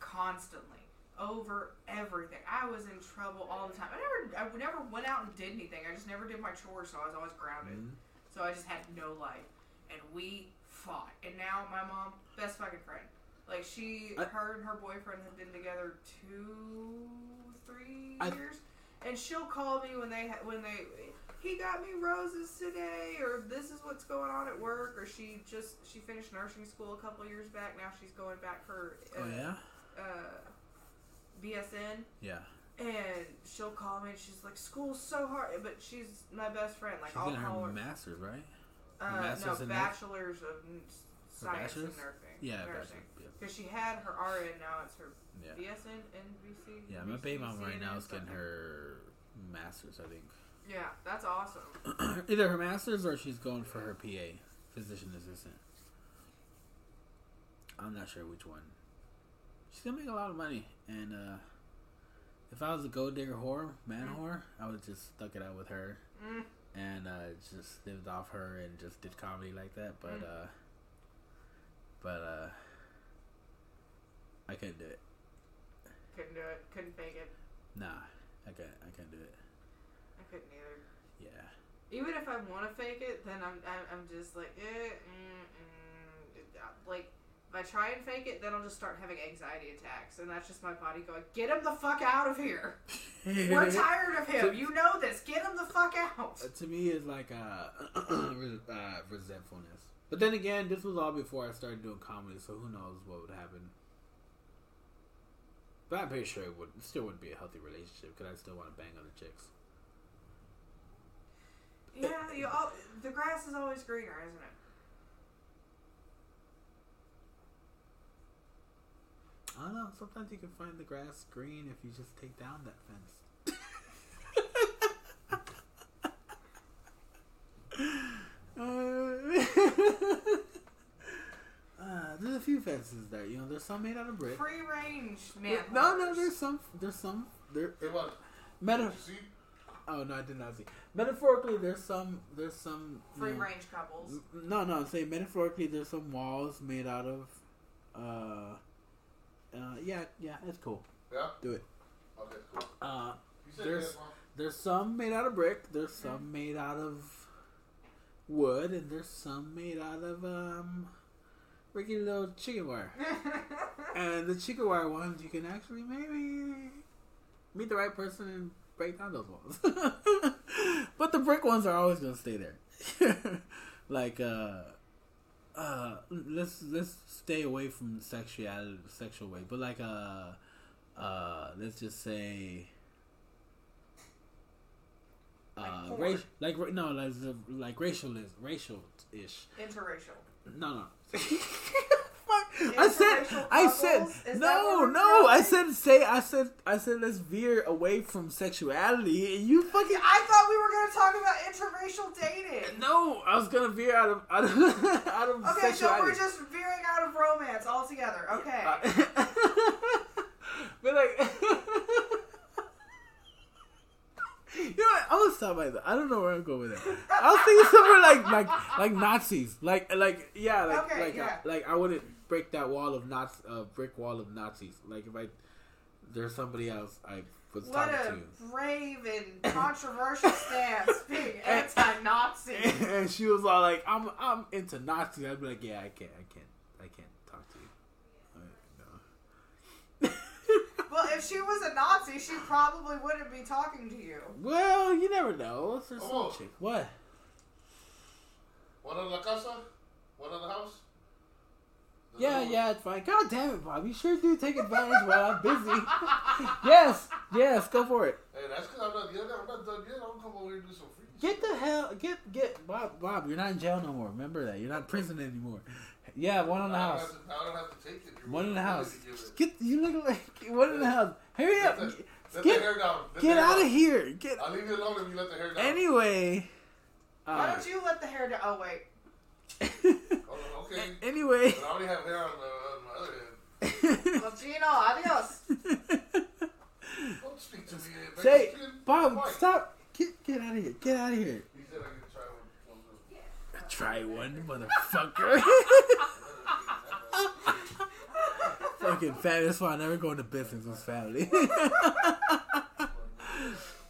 constantly over everything. I was in trouble all the time. I never, I never went out and did anything. I just never did my chores, so I was always grounded. Mhm. So I just had no life. And we fought. And now my mom, best fucking friend. Like she, I- her and her boyfriend have been together two, three I- years. And she'll call me when they when they he got me roses today, or this is what's going on at work, or she just she finished nursing school a couple years back. Now she's going back for uh, Oh yeah, uh, BSN. yeah. And she'll call me and she's like, "School's so hard," but she's my best friend. Like She's I'll call her her. masters, right? Uh, master's no, bachelor's of science bachelor's? in nursing. Yeah, nursing. bachelor, yeah. Because she had her RN, now it's her Yeah. BSN, NBC. Yeah, my baby mom right now is getting her masters, I think. Yeah, that's awesome. Either her masters or she's going for her PA, physician assistant. I'm not sure which one. She's gonna make a lot of money, and uh, if I was a gold digger whore, man Mm. whore, I would just stuck it out with her Mm, and uh, just lived off her and just did comedy like that. But Mm. uh, but uh, I couldn't do it. couldn't do it. Couldn't fake it. Nah, I can't. I can't do it. I couldn't either. Yeah. Even if I want to fake it, then I'm I'm, I'm just like, eh, mm, mm, uh, like. If I try and fake it, then I'll just start having anxiety attacks, and that's just my body going, "Get him the fuck out of here! We're tired of him. You know this. Get him the fuck out." Uh, to me is like uh, res- uh, resentfulness. But then again, this was all before I started doing comedy, so who knows what would happen. But I'm pretty sure it would it still wouldn't be a healthy relationship because I still want to bang other chicks. Yeah, you all, the grass is always greener, isn't it? I don't know. Sometimes you can find the grass green if you just take down that fence. Uh, there's a few fences that You know, there's some made out of brick. Free range, man. no, no, there's some. There's some. There. Hey, what? Meta. You see? Oh no, I did not see. Metaphorically, there's some. There's some. you free know- range couples. No, no. I'm saying metaphorically, there's some walls made out of. Uh. Uh. Yeah. Yeah. It's cool. Yeah? Do it. Okay, cool. Uh. There's- There's some made out of brick. There's some made out of wood, and there's some made out of um freaking little chicken wire. And the chicken wire ones, you can actually maybe meet the right person and break down those walls. but the brick ones are always gonna stay there. like, uh, uh, let's let's stay away from sexuality, sexual way. But like, uh, uh, let's just say. Uh, porn. race, like no, like like racial is racial ish. Interracial. No, no. I said, I said? Is no, no. I said, say, I said, I said, let's veer away from sexuality, and you fucking. I thought we were gonna talk about interracial dating. No, I was gonna veer out of out of out of Okay, so we're just veering out of romance altogether. Okay. Uh, but like, you know what? I'm gonna stop. I don't know where I'm going with that. I was thinking somewhere like like like Nazis, like like yeah, like Okay, like yeah. uh, like I wouldn't break that wall of Nazi, uh, brick wall of Nazis. Like if I there's somebody else I was What talking a brave and controversial stance being anti-Nazi. to, and she was all like, "I'm I'm into Nazis." I'd be like, "Yeah, I can't, I can't talk to you." Like, no. Well, if she was she probably wouldn't be talking to you. Well, you never know. It's just Oh. chick. What? One in la casa, one in the house. The Yeah, other yeah, it's fine. God damn it, Bob. You sure do take advantage while I'm busy. yes, yes, go for it. Hey, that's because I'm not yet. I'm not done yet. I'm gonna come over here and do some free. Get the hell, get, get, Bob, Bob, you're not in jail no more. Remember that. You're not in prison anymore. Yeah, one in the I don't house. to- I don't have to take it. You're One in the house. to give it. Get, you look like, one in the house. Hurry Let up. the, let the Get, hair down. Let get the hair out of here. Get, I'll leave you alone if you let the hair down. anyway. Why Uh, don't you let the hair down? Oh wait. Oh, okay. anyway. But I already have hair on, the, on my other head. Well, Gino, adios. Don't speak to me. Say, Bob, Why? stop. Get, get out of here. Get out of here. He said I could try one. one of Try one, motherfucker. Fucking fat. That's why I never go into business with family.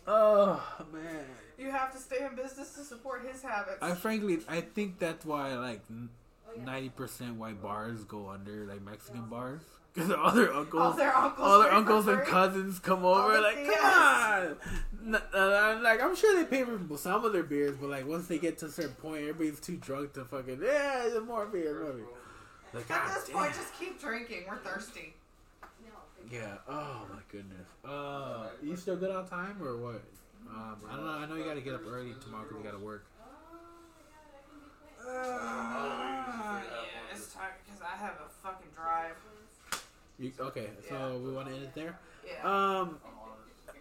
oh man. You have to stay in business to support his habits. I frankly, I think that's why like oh, ninety percent white bars go under like Mexican bars because all oh, their uncles, All their uncles all their uncles and cousins come over like, come on. Like I'm sure they pay for some of their beers, but like once they get to a certain point, everybody's too drunk to fucking yeah, there's more beer, more beer. Like, At this damn. point, just keep drinking. We're thirsty. Yeah. Oh my goodness. Uh, you still good on time or what? Um, I don't know. I know you got to get up early tomorrow because you got to work. Uh, yeah, it's time because I have a fucking drive. You, okay, so Yeah. we want to end it there. Yeah. Um,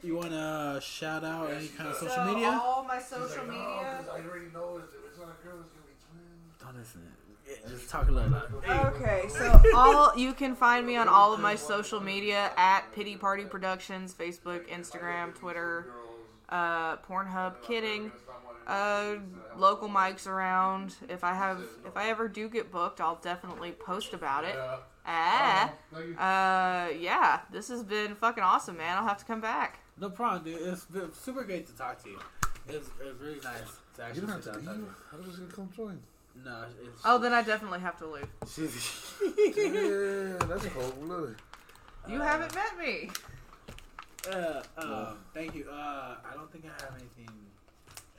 you want to shout out any kind of social so media? all my social like, no, media. 'cause I already know if it's not a girl, it's gonna be twins. Don't listen. Yeah, just talk a little loud. Okay, so all you can find me on all of my social media at Pity Party Productions, Facebook, Instagram, Twitter, uh, Pornhub. Kidding. Uh, local mics around. If I have, if I ever do get booked, I'll definitely post about it. Yeah. Ah, uh, yeah, this has been fucking awesome, man. I'll have to come back. No problem, dude. It's been super great to talk to you. It's, it's really nice to You actually don't have sit to down and leave. talk How does it come join? To you. No, it's. Oh, then I definitely have to leave. yeah, that's cold. Really. You haven't met me. Uh, um, thank you. Uh, I don't think I have anything,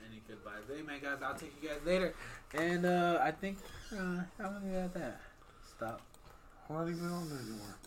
any goodbyes. Hey, man, guys, I'll take you guys later. And uh, I think uh, I'm gonna leave it at that. Stop. I'm not even on there anymore.